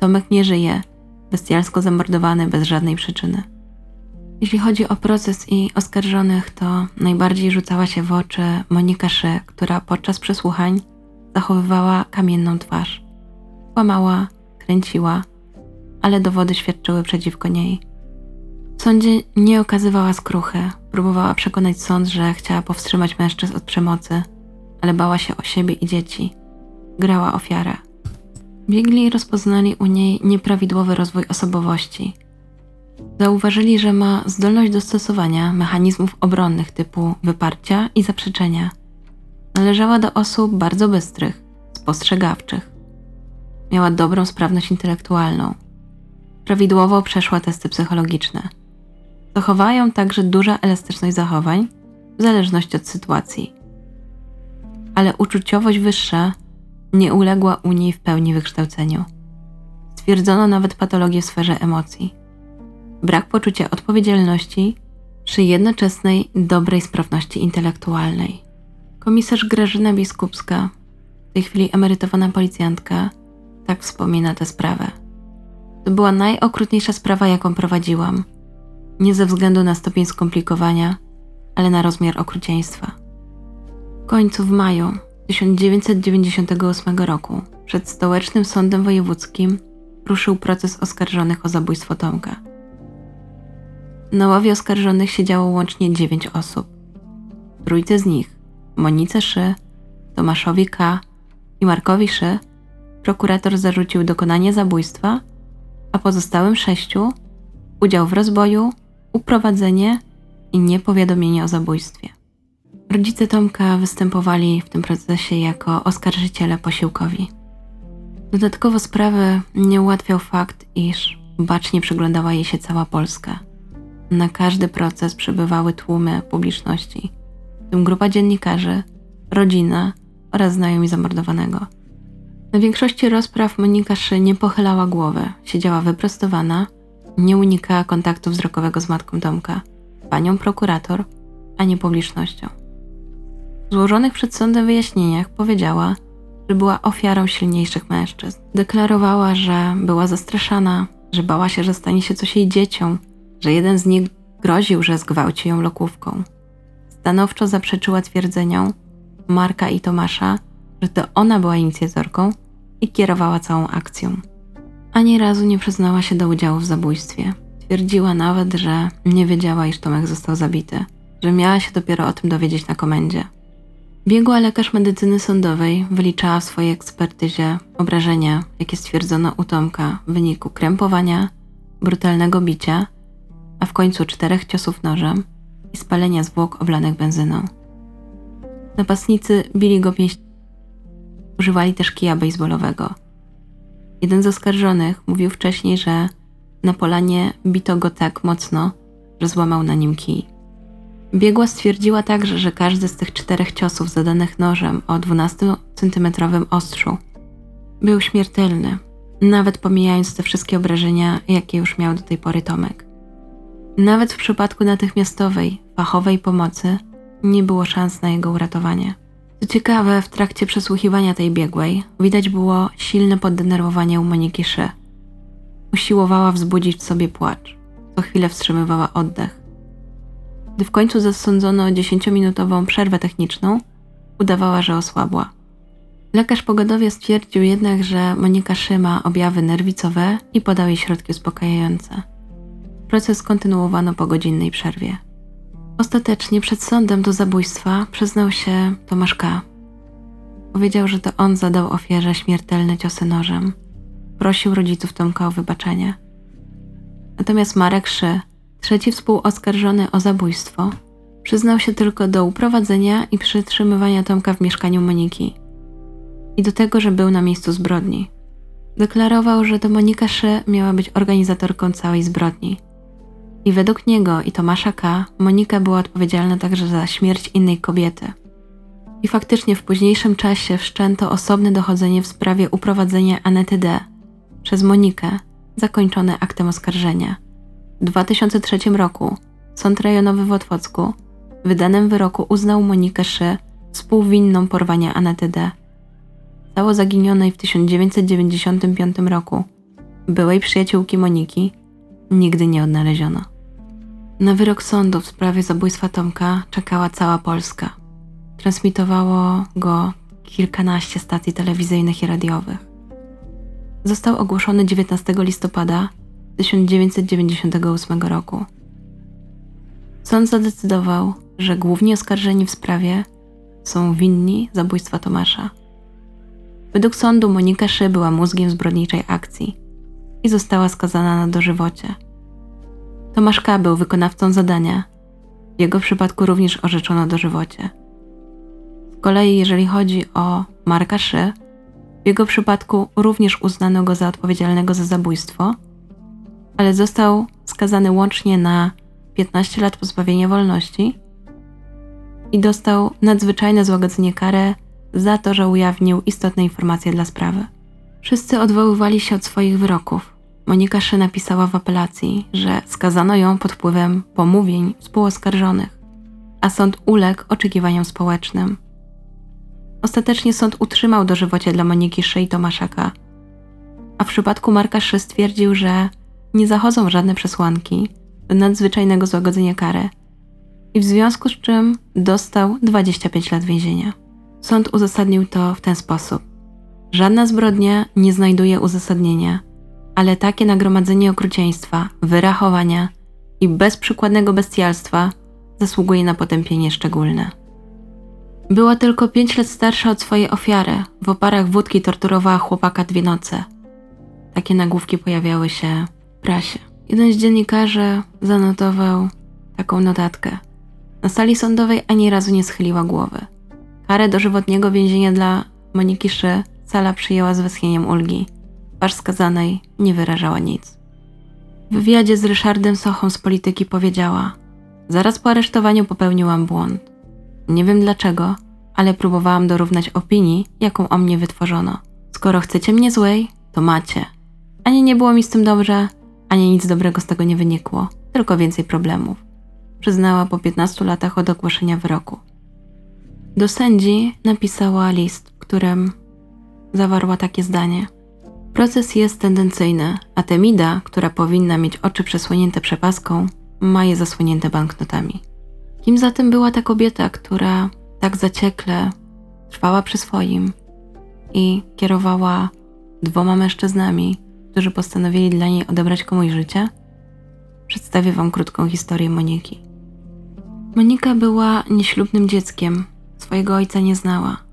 Tomek nie żyje, bestialsko zamordowany bez żadnej przyczyny. Jeśli chodzi o proces i oskarżonych, to najbardziej rzucała się w oczy Monika Szy, która podczas przesłuchań zachowywała kamienną twarz. Kłamała, kręciła, ale dowody świadczyły przeciwko niej. W sądzie nie okazywała skruchy, próbowała przekonać sąd, że chciała powstrzymać mężczyzn od przemocy, ale bała się o siebie i dzieci. Grała ofiarę. Biegli rozpoznali u niej nieprawidłowy rozwój osobowości – Zauważyli, że ma zdolność do stosowania mechanizmów obronnych typu wyparcia i zaprzeczenia. Należała do osób bardzo bystrych, spostrzegawczych. Miała dobrą sprawność intelektualną. Prawidłowo przeszła testy psychologiczne. Zachowała ją także duża elastyczność zachowań w zależności od sytuacji. Ale uczuciowość wyższa nie uległa u niej w pełni wykształceniu. Stwierdzono nawet patologię w sferze emocji brak poczucia odpowiedzialności przy jednoczesnej dobrej sprawności intelektualnej. Komisarz Grażyna Biskupska, w tej chwili emerytowana policjantka, tak wspomina tę sprawę. To była najokrutniejsza sprawa, jaką prowadziłam. Nie ze względu na stopień skomplikowania, ale na rozmiar okrucieństwa. W końcu w maju 1998 roku przed Stołecznym Sądem Wojewódzkim ruszył proces oskarżonych o zabójstwo Tomka. Na ławie oskarżonych siedziało łącznie dziewięć osób. Trójcy z nich, Monice Szy, Tomaszowi K. i Markowi Szy, prokurator zarzucił dokonanie zabójstwa, a pozostałym sześciu udział w rozboju, uprowadzenie i niepowiadomienie o zabójstwie. Rodzice Tomka występowali w tym procesie jako oskarżyciele posiłkowi. Dodatkowo sprawy nie ułatwiał fakt, iż bacznie przyglądała jej się cała Polska. Na każdy proces przybywały tłumy publiczności, w tym grupa dziennikarzy, rodzina oraz znajomi zamordowanego. Na większości rozpraw Monika Szy nie pochylała głowy, siedziała wyprostowana, nie unikała kontaktu wzrokowego z matką Tomka, panią prokurator, ani publicznością. W złożonych przed sądem wyjaśnieniach powiedziała, że była ofiarą silniejszych mężczyzn. Deklarowała, że była zastraszana, że bała się, że stanie się coś jej dzieciom, że jeden z nich groził, że zgwałci ją lokówką. Stanowczo zaprzeczyła twierdzeniom Marka i Tomasza, że to ona była inicjatorką i kierowała całą akcją. Ani razu nie przyznała się do udziału w zabójstwie. Twierdziła nawet, że nie wiedziała, iż Tomek został zabity, że miała się dopiero o tym dowiedzieć na komendzie. Biegła lekarz medycyny sądowej wyliczała w swojej ekspertyzie obrażenia, jakie stwierdzono u Tomka w wyniku krępowania, brutalnego bicia, a w końcu czterech ciosów nożem i spalenia zwłok oblanych benzyną. Napastnicy bili go pięściami. Używali też kija baseballowego. Jeden z oskarżonych mówił wcześniej, że na polanie bito go tak mocno, że złamał na nim kij. Biegła stwierdziła także, że każdy z tych czterech ciosów zadanych nożem o 12-centymetrowym ostrzu był śmiertelny, nawet pomijając te wszystkie obrażenia, jakie już miał do tej pory Tomek. Nawet w przypadku natychmiastowej, fachowej pomocy nie było szans na jego uratowanie. Co ciekawe, w trakcie przesłuchiwania tej biegłej widać było silne poddenerwowanie u Moniki Szy. Usiłowała wzbudzić w sobie płacz. Co chwilę wstrzymywała oddech. Gdy w końcu zasądzono 10-minutową przerwę techniczną, udawała, że osłabła. Lekarz pogodowie stwierdził jednak, że Monika Szy ma objawy nerwicowe i podał jej środki uspokajające. Proces kontynuowano po godzinnej przerwie. Ostatecznie przed sądem do zabójstwa przyznał się Tomasz K. Powiedział, że to on zadał ofierze śmiertelne ciosy nożem. Prosił rodziców Tomka o wybaczenie. Natomiast Marek Szy, trzeci współoskarżony o zabójstwo, przyznał się tylko do uprowadzenia i przytrzymywania Tomka w mieszkaniu Moniki i do tego, że był na miejscu zbrodni. Deklarował, że to Monika Szy miała być organizatorką całej zbrodni – i według niego i Tomasza K. Monika była odpowiedzialna także za śmierć innej kobiety. I faktycznie w późniejszym czasie wszczęto osobne dochodzenie w sprawie uprowadzenia Anety D. przez Monikę, zakończone aktem oskarżenia. W 2003 roku Sąd Rejonowy w Otwocku w wydanym wyroku uznał Monikę Szy współwinną porwania Anety D. Stało zaginionej w 1995 roku. Byłej przyjaciółki Moniki nigdy nie odnaleziono. Na wyrok sądu w sprawie zabójstwa Tomka czekała cała Polska. Transmitowało go kilkanaście stacji telewizyjnych i radiowych. Został ogłoszony 19 listopada 1998 roku. Sąd zadecydował, że główni oskarżeni w sprawie są winni zabójstwa Tomasza. Według sądu Monika Szy była mózgiem zbrodniczej akcji i została skazana na dożywocie. Tomasz K. był wykonawcą zadania. W jego przypadku również orzeczono dożywocie. Z kolei jeżeli chodzi o Marka Szy, w jego przypadku również uznano go za odpowiedzialnego za zabójstwo, ale został skazany łącznie na 15 lat pozbawienia wolności i dostał nadzwyczajne złagodzenie kary za to, że ujawnił istotne informacje dla sprawy. Wszyscy odwoływali się od swoich wyroków. Monika Szy napisała w apelacji, że skazano ją pod wpływem pomówień współoskarżonych, a sąd uległ oczekiwaniom społecznym. Ostatecznie sąd utrzymał dożywocie dla Moniki Szy i Tomaszaka, a w przypadku Marka Szy stwierdził, że nie zachodzą żadne przesłanki do nadzwyczajnego złagodzenia kary i w związku z czym dostał 25 lat więzienia. Sąd uzasadnił to w ten sposób. Żadna zbrodnia nie znajduje uzasadnienia – ale takie nagromadzenie okrucieństwa, wyrachowania i bezprzykładnego bestialstwa zasługuje na potępienie szczególne. Była tylko pięć lat starsza od swojej ofiary. W oparach wódki torturowała chłopaka dwie noce. Takie nagłówki pojawiały się w prasie. Jeden z dziennikarzy zanotował taką notatkę. Na sali sądowej ani razu nie schyliła głowy. Karę dożywotniego więzienia dla Moniki Szy sala przyjęła z westchnieniem ulgi. Twarz skazanej nie wyrażała nic. W wywiadzie z Ryszardem Sochą z polityki powiedziała: Zaraz po aresztowaniu popełniłam błąd. Nie wiem dlaczego, ale próbowałam dorównać opinii, jaką o mnie wytworzono. Skoro chcecie mnie złej, to macie. Ani nie było mi z tym dobrze, ani nic dobrego z tego nie wynikło, tylko więcej problemów. Przyznała po 15 latach od ogłoszenia wyroku. Do sędzi napisała list, w którym zawarła takie zdanie. Proces jest tendencyjny, a Temida, która powinna mieć oczy przesłonięte przepaską, ma je zasłonięte banknotami. Kim zatem była ta kobieta, która tak zaciekle trwała przy swoim i kierowała dwoma mężczyznami, którzy postanowili dla niej odebrać komuś życie? Przedstawię Wam krótką historię Moniki. Monika była nieślubnym dzieckiem, swojego ojca nie znała.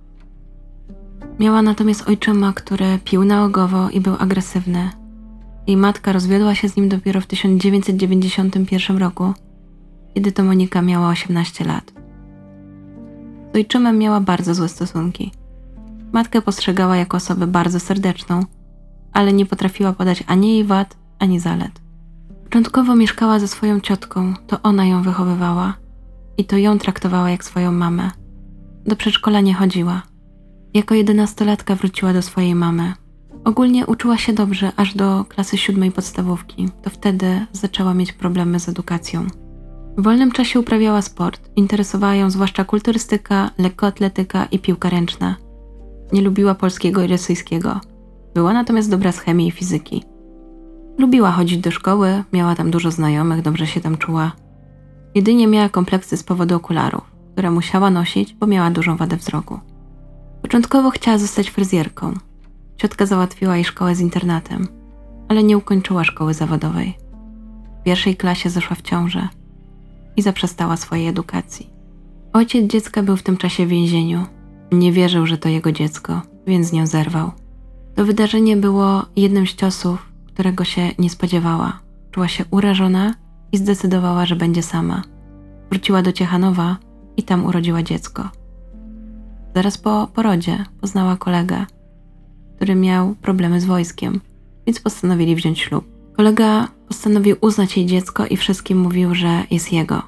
Miała natomiast ojczyma, który pił naogowo i był agresywny. Jej matka rozwiodła się z nim dopiero w 1991 roku, kiedy to Monika miała 18 lat. Z ojczymem miała bardzo złe stosunki. Matkę postrzegała jako osobę bardzo serdeczną, ale nie potrafiła podać ani jej wad, ani zalet. Początkowo mieszkała ze swoją ciotką, to ona ją wychowywała i to ją traktowała jak swoją mamę. Do przedszkola nie chodziła. Jako jedenastolatka wróciła do swojej mamy. Ogólnie uczyła się dobrze aż do klasy siódmej podstawówki. To wtedy zaczęła mieć problemy z edukacją. W wolnym czasie uprawiała sport. Interesowała ją zwłaszcza kulturystyka, lekkoatletyka i piłka ręczna. Nie lubiła polskiego i rosyjskiego. Była natomiast dobra z chemii i fizyki. Lubiła chodzić do szkoły, miała tam dużo znajomych, dobrze się tam czuła. Jedynie miała kompleksy z powodu okularów, które musiała nosić, bo miała dużą wadę wzroku. Początkowo chciała zostać fryzjerką. Ciotka załatwiła jej szkołę z internatem, ale nie ukończyła szkoły zawodowej. W pierwszej klasie zeszła w ciążę i zaprzestała swojej edukacji. Ojciec dziecka był w tym czasie w więzieniu. Nie wierzył, że to jego dziecko, więc z nią zerwał. To wydarzenie było jednym z ciosów, którego się nie spodziewała. Czuła się urażona i zdecydowała, że będzie sama. Wróciła do Ciechanowa i tam urodziła dziecko. Zaraz po porodzie poznała kolegę, który miał problemy z wojskiem, więc postanowili wziąć ślub. Kolega postanowił uznać jej dziecko i wszystkim mówił, że jest jego.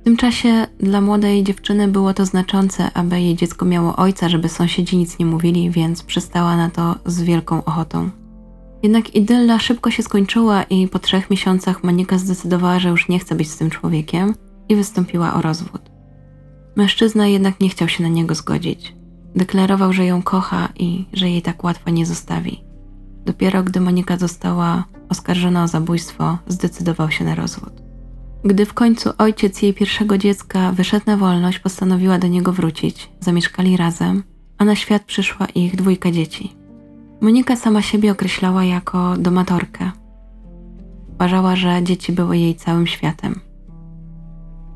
W tym czasie dla młodej dziewczyny było to znaczące, aby jej dziecko miało ojca, żeby sąsiedzi nic nie mówili, więc przystała na to z wielką ochotą. Jednak idylla szybko się skończyła i po trzech miesiącach Monika zdecydowała, że już nie chce być z tym człowiekiem i wystąpiła o rozwód. Mężczyzna jednak nie chciał się na niego zgodzić. Deklarował, że ją kocha i że jej tak łatwo nie zostawi. Dopiero gdy Monika została oskarżona o zabójstwo, zdecydował się na rozwód. Gdy w końcu ojciec jej pierwszego dziecka wyszedł na wolność, postanowiła do niego wrócić. Zamieszkali razem, a na świat przyszła ich dwójka dzieci. Monika sama siebie określała jako domatorkę. Uważała, że dzieci były jej całym światem.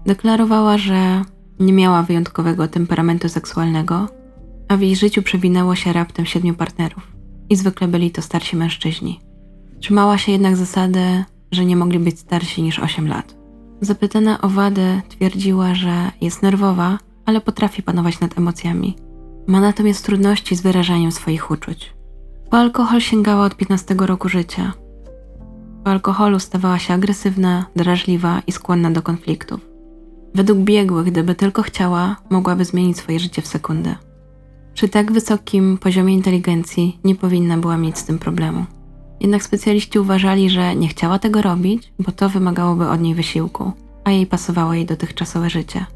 Deklarowała, że nie miała wyjątkowego temperamentu seksualnego, a w jej życiu przewinęło się raptem siedmiu partnerów i zwykle byli to starsi mężczyźni. Trzymała się jednak zasady, że nie mogli być starsi niż 8 lat. Zapytana o wady, twierdziła, że jest nerwowa, ale potrafi panować nad emocjami. Ma natomiast trudności z wyrażaniem swoich uczuć. Po alkohol sięgała od 15 roku życia. Po alkoholu stawała się agresywna, drażliwa i skłonna do konfliktów. Według biegłych, gdyby tylko chciała, mogłaby zmienić swoje życie w sekundę. Przy tak wysokim poziomie inteligencji nie powinna była mieć z tym problemu. Jednak specjaliści uważali, że nie chciała tego robić, bo to wymagałoby od niej wysiłku, a jej pasowało jej dotychczasowe życie.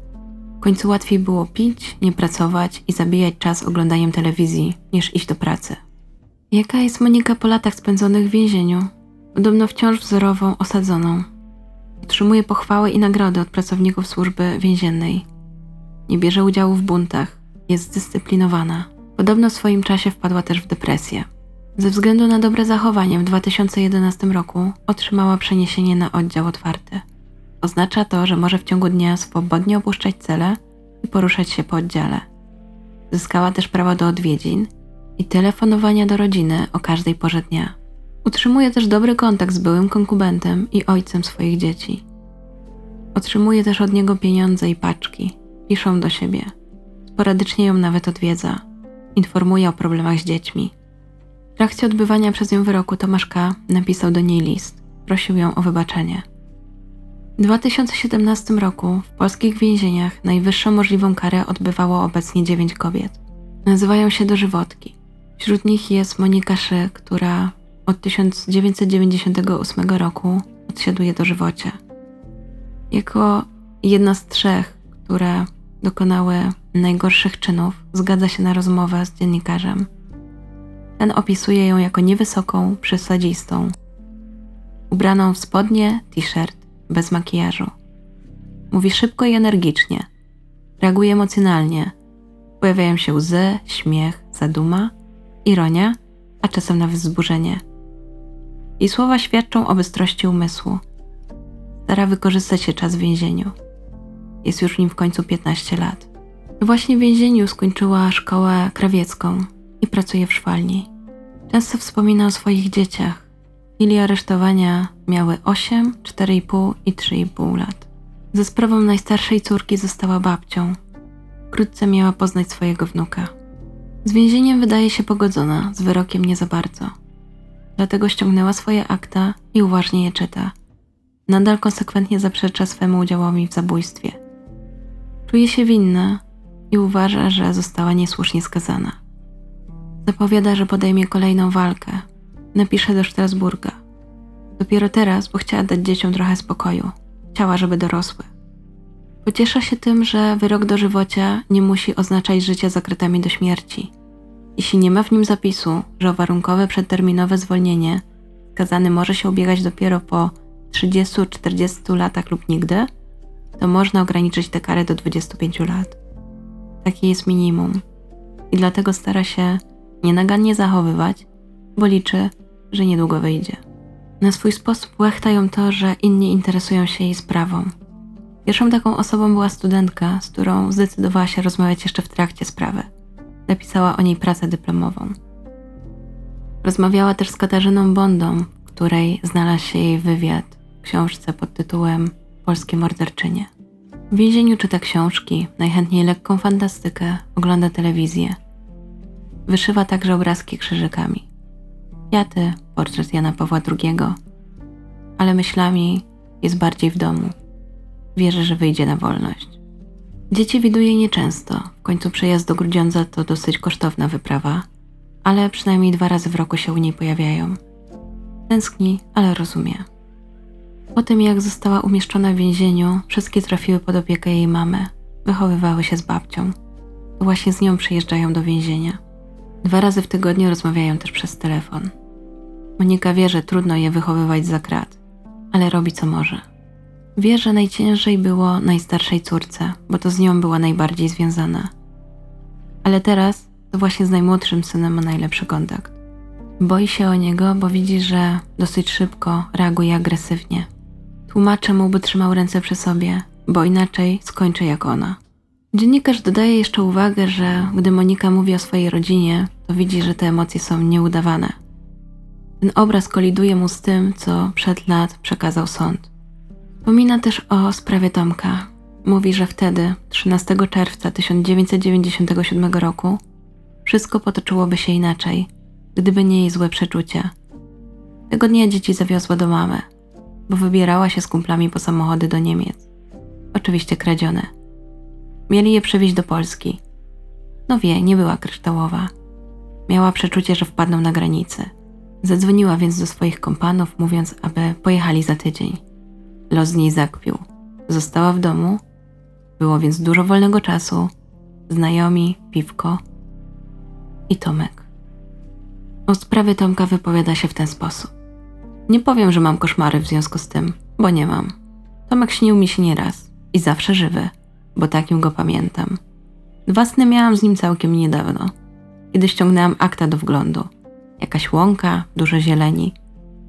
W końcu łatwiej było pić, nie pracować i zabijać czas oglądaniem telewizji, niż iść do pracy. Jaka jest Monika po latach spędzonych w więzieniu? Podobno wciąż wzorową, osadzoną. Otrzymuje pochwały i nagrody od pracowników służby więziennej. Nie bierze udziału w buntach, jest zdyscyplinowana. Podobno w swoim czasie wpadła też w depresję. Ze względu na dobre zachowanie w 2011 roku otrzymała przeniesienie na oddział otwarty. Oznacza to, że może w ciągu dnia swobodnie opuszczać cele i poruszać się po oddziale. Zyskała też prawo do odwiedzin i telefonowania do rodziny o każdej porze dnia. Utrzymuje też dobry kontakt z byłym konkubentem i ojcem swoich dzieci. Otrzymuje też od niego pieniądze i paczki. Piszą do siebie. Sporadycznie ją nawet odwiedza. informuje o problemach z dziećmi. W trakcie odbywania przez nią wyroku Tomasz K. napisał do niej list. Prosił ją o wybaczenie. W 2017 roku w polskich więzieniach najwyższą możliwą karę odbywało obecnie dziewięć kobiet. Nazywają się dożywotki. Wśród nich jest Monika Szy, która od 1998 roku odsiaduje dożywocie. Jako jedna z trzech, które dokonały najgorszych czynów, zgadza się na rozmowę z dziennikarzem. Ten opisuje ją jako niewysoką, przesadzistą, ubraną w spodnie, t-shirt, bez makijażu. Mówi szybko i energicznie, reaguje emocjonalnie. Pojawiają się łzy, śmiech, zaduma, ironia, a czasem nawet wzburzenie. Jej słowa świadczą o bystrości umysłu. Stara wykorzystać się czas w więzieniu. Jest już nim w końcu 15 lat. Właśnie w więzieniu skończyła szkołę krawiecką i pracuje w szwalni. Często wspomina o swoich dzieciach. W chwili aresztowania miały 8, 4,5 i 3,5 lat. Ze sprawą najstarszej córki została babcią. Wkrótce miała poznać swojego wnuka. Z więzieniem wydaje się pogodzona, z wyrokiem nie za bardzo. Dlatego ściągnęła swoje akta i uważnie je czyta. Nadal konsekwentnie zaprzecza swemu udziałowi w zabójstwie. Czuje się winna i uważa, że została niesłusznie skazana. Zapowiada, że podejmie kolejną walkę. Napisze do Strasburga. Dopiero teraz, bo chciała dać dzieciom trochę spokoju. Chciała, żeby dorosły. Pociesza się tym, że wyrok dożywocia nie musi oznaczać życia za kratami do śmierci. Jeśli nie ma w nim zapisu, że o warunkowe przedterminowe zwolnienie skazany może się ubiegać dopiero po 30-40 latach lub nigdy, to można ograniczyć tę karę do 25 lat. Takie jest minimum. I dlatego stara się nienagannie zachowywać, bo liczy, że niedługo wyjdzie. Na swój sposób łechta ją to, że inni interesują się jej sprawą. Pierwszą taką osobą była studentka, z którą zdecydowała się rozmawiać jeszcze w trakcie sprawy. Napisała o niej pracę dyplomową. Rozmawiała też z Katarzyną Bondą, w której znalazł się jej wywiad w książce pod tytułem Polskie morderczynie. W więzieniu czyta książki, najchętniej lekką fantastykę, ogląda telewizję. Wyszywa także obrazki krzyżykami. Kwiaty, portret Jana Pawła II, ale myślami jest bardziej w domu. Wierzy, że wyjdzie na wolność. Dzieci widuje nieczęsto. W końcu przejazd do Grudziądza to dosyć kosztowna wyprawa, ale przynajmniej dwa razy w roku się u niej pojawiają. Tęskni, ale rozumie. Po tym, jak została umieszczona w więzieniu, wszystkie trafiły pod opiekę jej mamy. Wychowywały się z babcią. Właśnie z nią przyjeżdżają do więzienia. Dwa razy w tygodniu rozmawiają też przez telefon. Monika wie, że trudno je wychowywać za krat, ale robi co może. Wie, że najciężej było najstarszej córce, bo to z nią była najbardziej związana. Ale teraz to właśnie z najmłodszym synem ma najlepszy kontakt. Boi się o niego, bo widzi, że dosyć szybko reaguje agresywnie. Tłumaczę mu, by trzymał ręce przy sobie, bo inaczej skończy jak ona. Dziennikarz dodaje jeszcze uwagę, że gdy Monika mówi o swojej rodzinie, to widzi, że te emocje są nieudawane. Ten obraz koliduje mu z tym, co przed lat przekazał sąd. Wspomina też o sprawie Tomka. Mówi, że wtedy, 13 czerwca 1997 roku, wszystko potoczyłoby się inaczej, gdyby nie jej złe przeczucia. Tego dnia dzieci zawiozła do mamy, bo wybierała się z kumplami po samochody do Niemiec. Oczywiście kradzione. Mieli je przewieźć do Polski. No wie, nie była kryształowa. Miała przeczucie, że wpadną na granicę. Zadzwoniła więc do swoich kompanów, mówiąc, aby pojechali za tydzień. Los z niej zakpił. Została w domu, było więc dużo wolnego czasu, znajomi, piwko i Tomek. O sprawie Tomka wypowiada się w ten sposób. Nie powiem, że mam koszmary w związku z tym, bo nie mam. Tomek śnił mi się nieraz i zawsze żywy, bo takim go pamiętam. Dwa sny miałam z nim całkiem niedawno, kiedy ściągnęłam akta do wglądu. Jakaś łąka, dużo zieleni.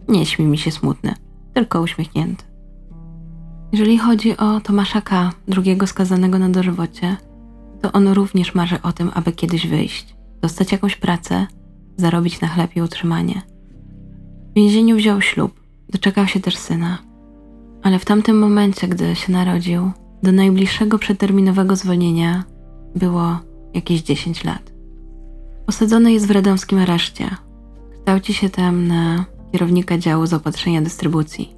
Nie śmi mi się smutny, tylko uśmiechnięty. Jeżeli chodzi o Tomasza K., drugiego skazanego na dożywocie, to on również marzy o tym, aby kiedyś wyjść, dostać jakąś pracę, zarobić na chleb i utrzymanie. W więzieniu wziął ślub, doczekał się też syna. Ale w tamtym momencie, gdy się narodził, do najbliższego przedterminowego zwolnienia było jakieś 10 lat. Osadzony jest w radomskim areszcie. Kształci się tam na kierownika działu zaopatrzenia dystrybucji.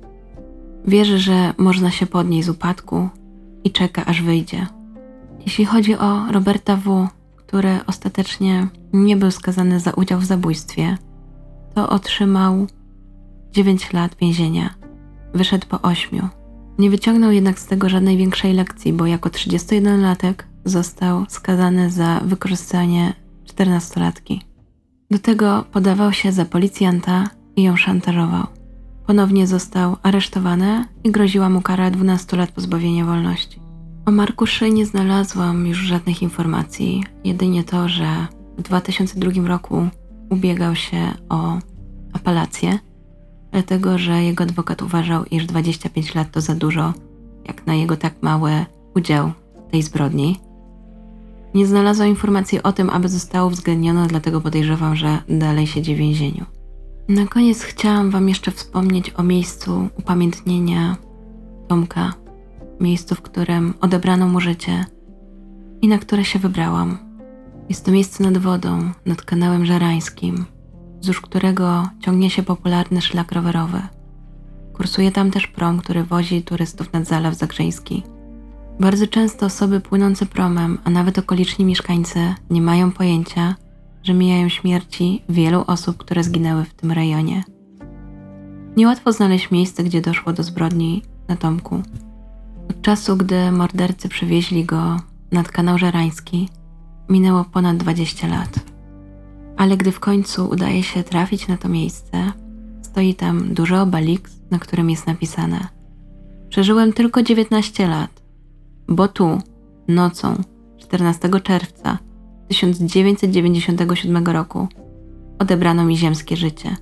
Wierzy, że można się podnieść z upadku i czeka, aż wyjdzie. Jeśli chodzi o Roberta W., który ostatecznie nie był skazany za udział w zabójstwie, to otrzymał 9 lat więzienia. Wyszedł po 8. Nie wyciągnął jednak z tego żadnej większej lekcji, bo jako 31-latek został skazany za wykorzystanie 14-latki. Do tego podawał się za policjanta i ją szantażował. Ponownie został aresztowany i groziła mu kara 12 lat pozbawienia wolności. O Markuszy nie znalazłam już żadnych informacji, jedynie to, że w 2002 roku ubiegał się o apelację, dlatego że jego adwokat uważał, iż 25 lat to za dużo, jak na jego tak mały udział w tej zbrodni. Nie znalazłam informacji o tym, aby zostało uwzględnione, dlatego podejrzewam, że dalej siedzi w więzieniu. Na koniec chciałam Wam jeszcze wspomnieć o miejscu upamiętnienia Tomka, miejscu, w którym odebrano mu życie i na które się wybrałam. Jest to miejsce nad wodą, nad kanałem żerańskim, wzdłuż którego ciągnie się popularny szlak rowerowy. Kursuje tam też prom, który wozi turystów nad Zalew Zagrzeński. Bardzo często osoby płynące promem, a nawet okoliczni mieszkańcy nie mają pojęcia, że mijają śmierci wielu osób, które zginęły w tym rejonie. Niełatwo znaleźć miejsce, gdzie doszło do zbrodni na Tomku. Od czasu, gdy mordercy przywieźli go nad kanał Żerański, minęło ponad 20 lat. Ale gdy w końcu udaje się trafić na to miejsce, stoi tam duży obelisk, na którym jest napisane: Przeżyłem tylko 19 lat, bo tu, nocą 14 czerwca 1997 roku odebrano mi ziemskie życie.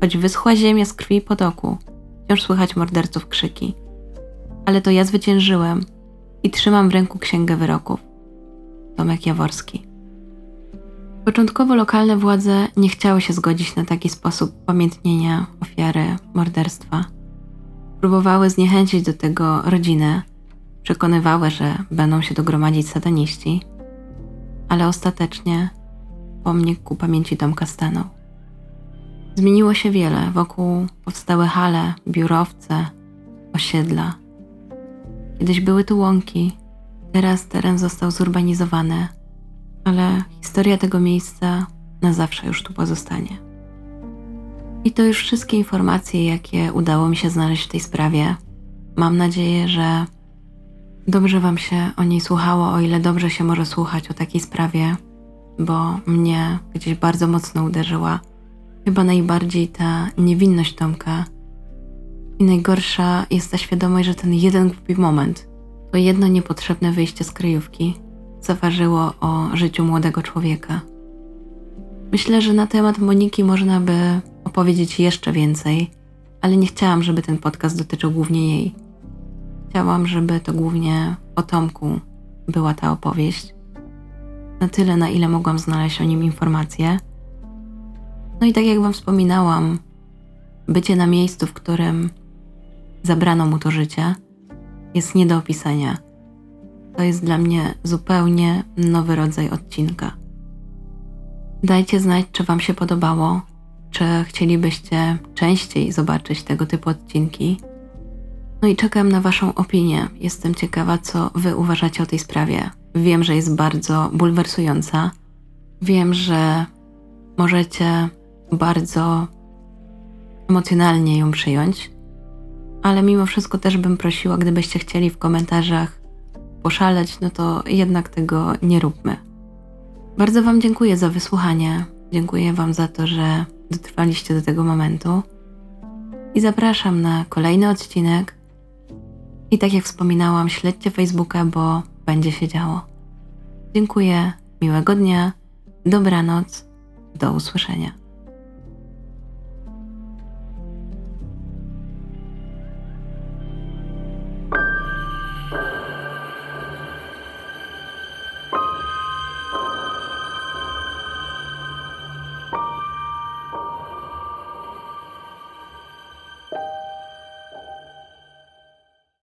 Choć wyschła ziemia z krwi i potoku, wciąż słychać morderców krzyki. Ale to ja zwyciężyłem i trzymam w ręku księgę wyroków. Tomek Jaworski. Początkowo lokalne władze nie chciały się zgodzić na taki sposób pamiętnienia ofiary morderstwa. Próbowały zniechęcić do tego rodzinę, przekonywały, że będą się dogromadzić sataniści, ale ostatecznie pomnik ku pamięci Tomka stanął. Zmieniło się wiele, wokół powstały hale, biurowce, osiedla. Kiedyś były tu łąki, teraz teren został zurbanizowany, ale historia tego miejsca na zawsze już tu pozostanie. I to już wszystkie informacje, jakie udało mi się znaleźć w tej sprawie. Mam nadzieję, że dobrze Wam się o niej słuchało, o ile dobrze się może słuchać o takiej sprawie, bo mnie gdzieś bardzo mocno uderzyła. Chyba najbardziej ta niewinność Tomka. I najgorsza jest ta świadomość, że ten jeden głupi moment, to jedno niepotrzebne wyjście z kryjówki, zaważyło o życiu młodego człowieka. Myślę, że na temat Moniki można by opowiedzieć jeszcze więcej, ale nie chciałam, żeby ten podcast dotyczył głównie jej. Chciałam, żeby to głównie o Tomku była ta opowieść. Na tyle, na ile mogłam znaleźć o nim informacje. No i tak jak Wam wspominałam, bycie na miejscu, w którym zabrano mu to życie, jest nie do opisania. To jest dla mnie zupełnie nowy rodzaj odcinka. Dajcie znać, czy Wam się podobało, czy chcielibyście częściej zobaczyć tego typu odcinki. No i czekam na Waszą opinię. Jestem ciekawa, co Wy uważacie o tej sprawie. Wiem, że jest bardzo bulwersująca. Wiem, że możecie bardzo emocjonalnie ją przyjąć, ale mimo wszystko też bym prosiła, gdybyście chcieli w komentarzach poszaleć, no to jednak tego nie róbmy. Bardzo Wam dziękuję za wysłuchanie. Dziękuję Wam za to, że dotrwaliście do tego momentu. I zapraszam na kolejny odcinek. I tak jak wspominałam, śledźcie Facebooka, bo będzie się działo. Dziękuję, miłego dnia, dobranoc, do usłyszenia.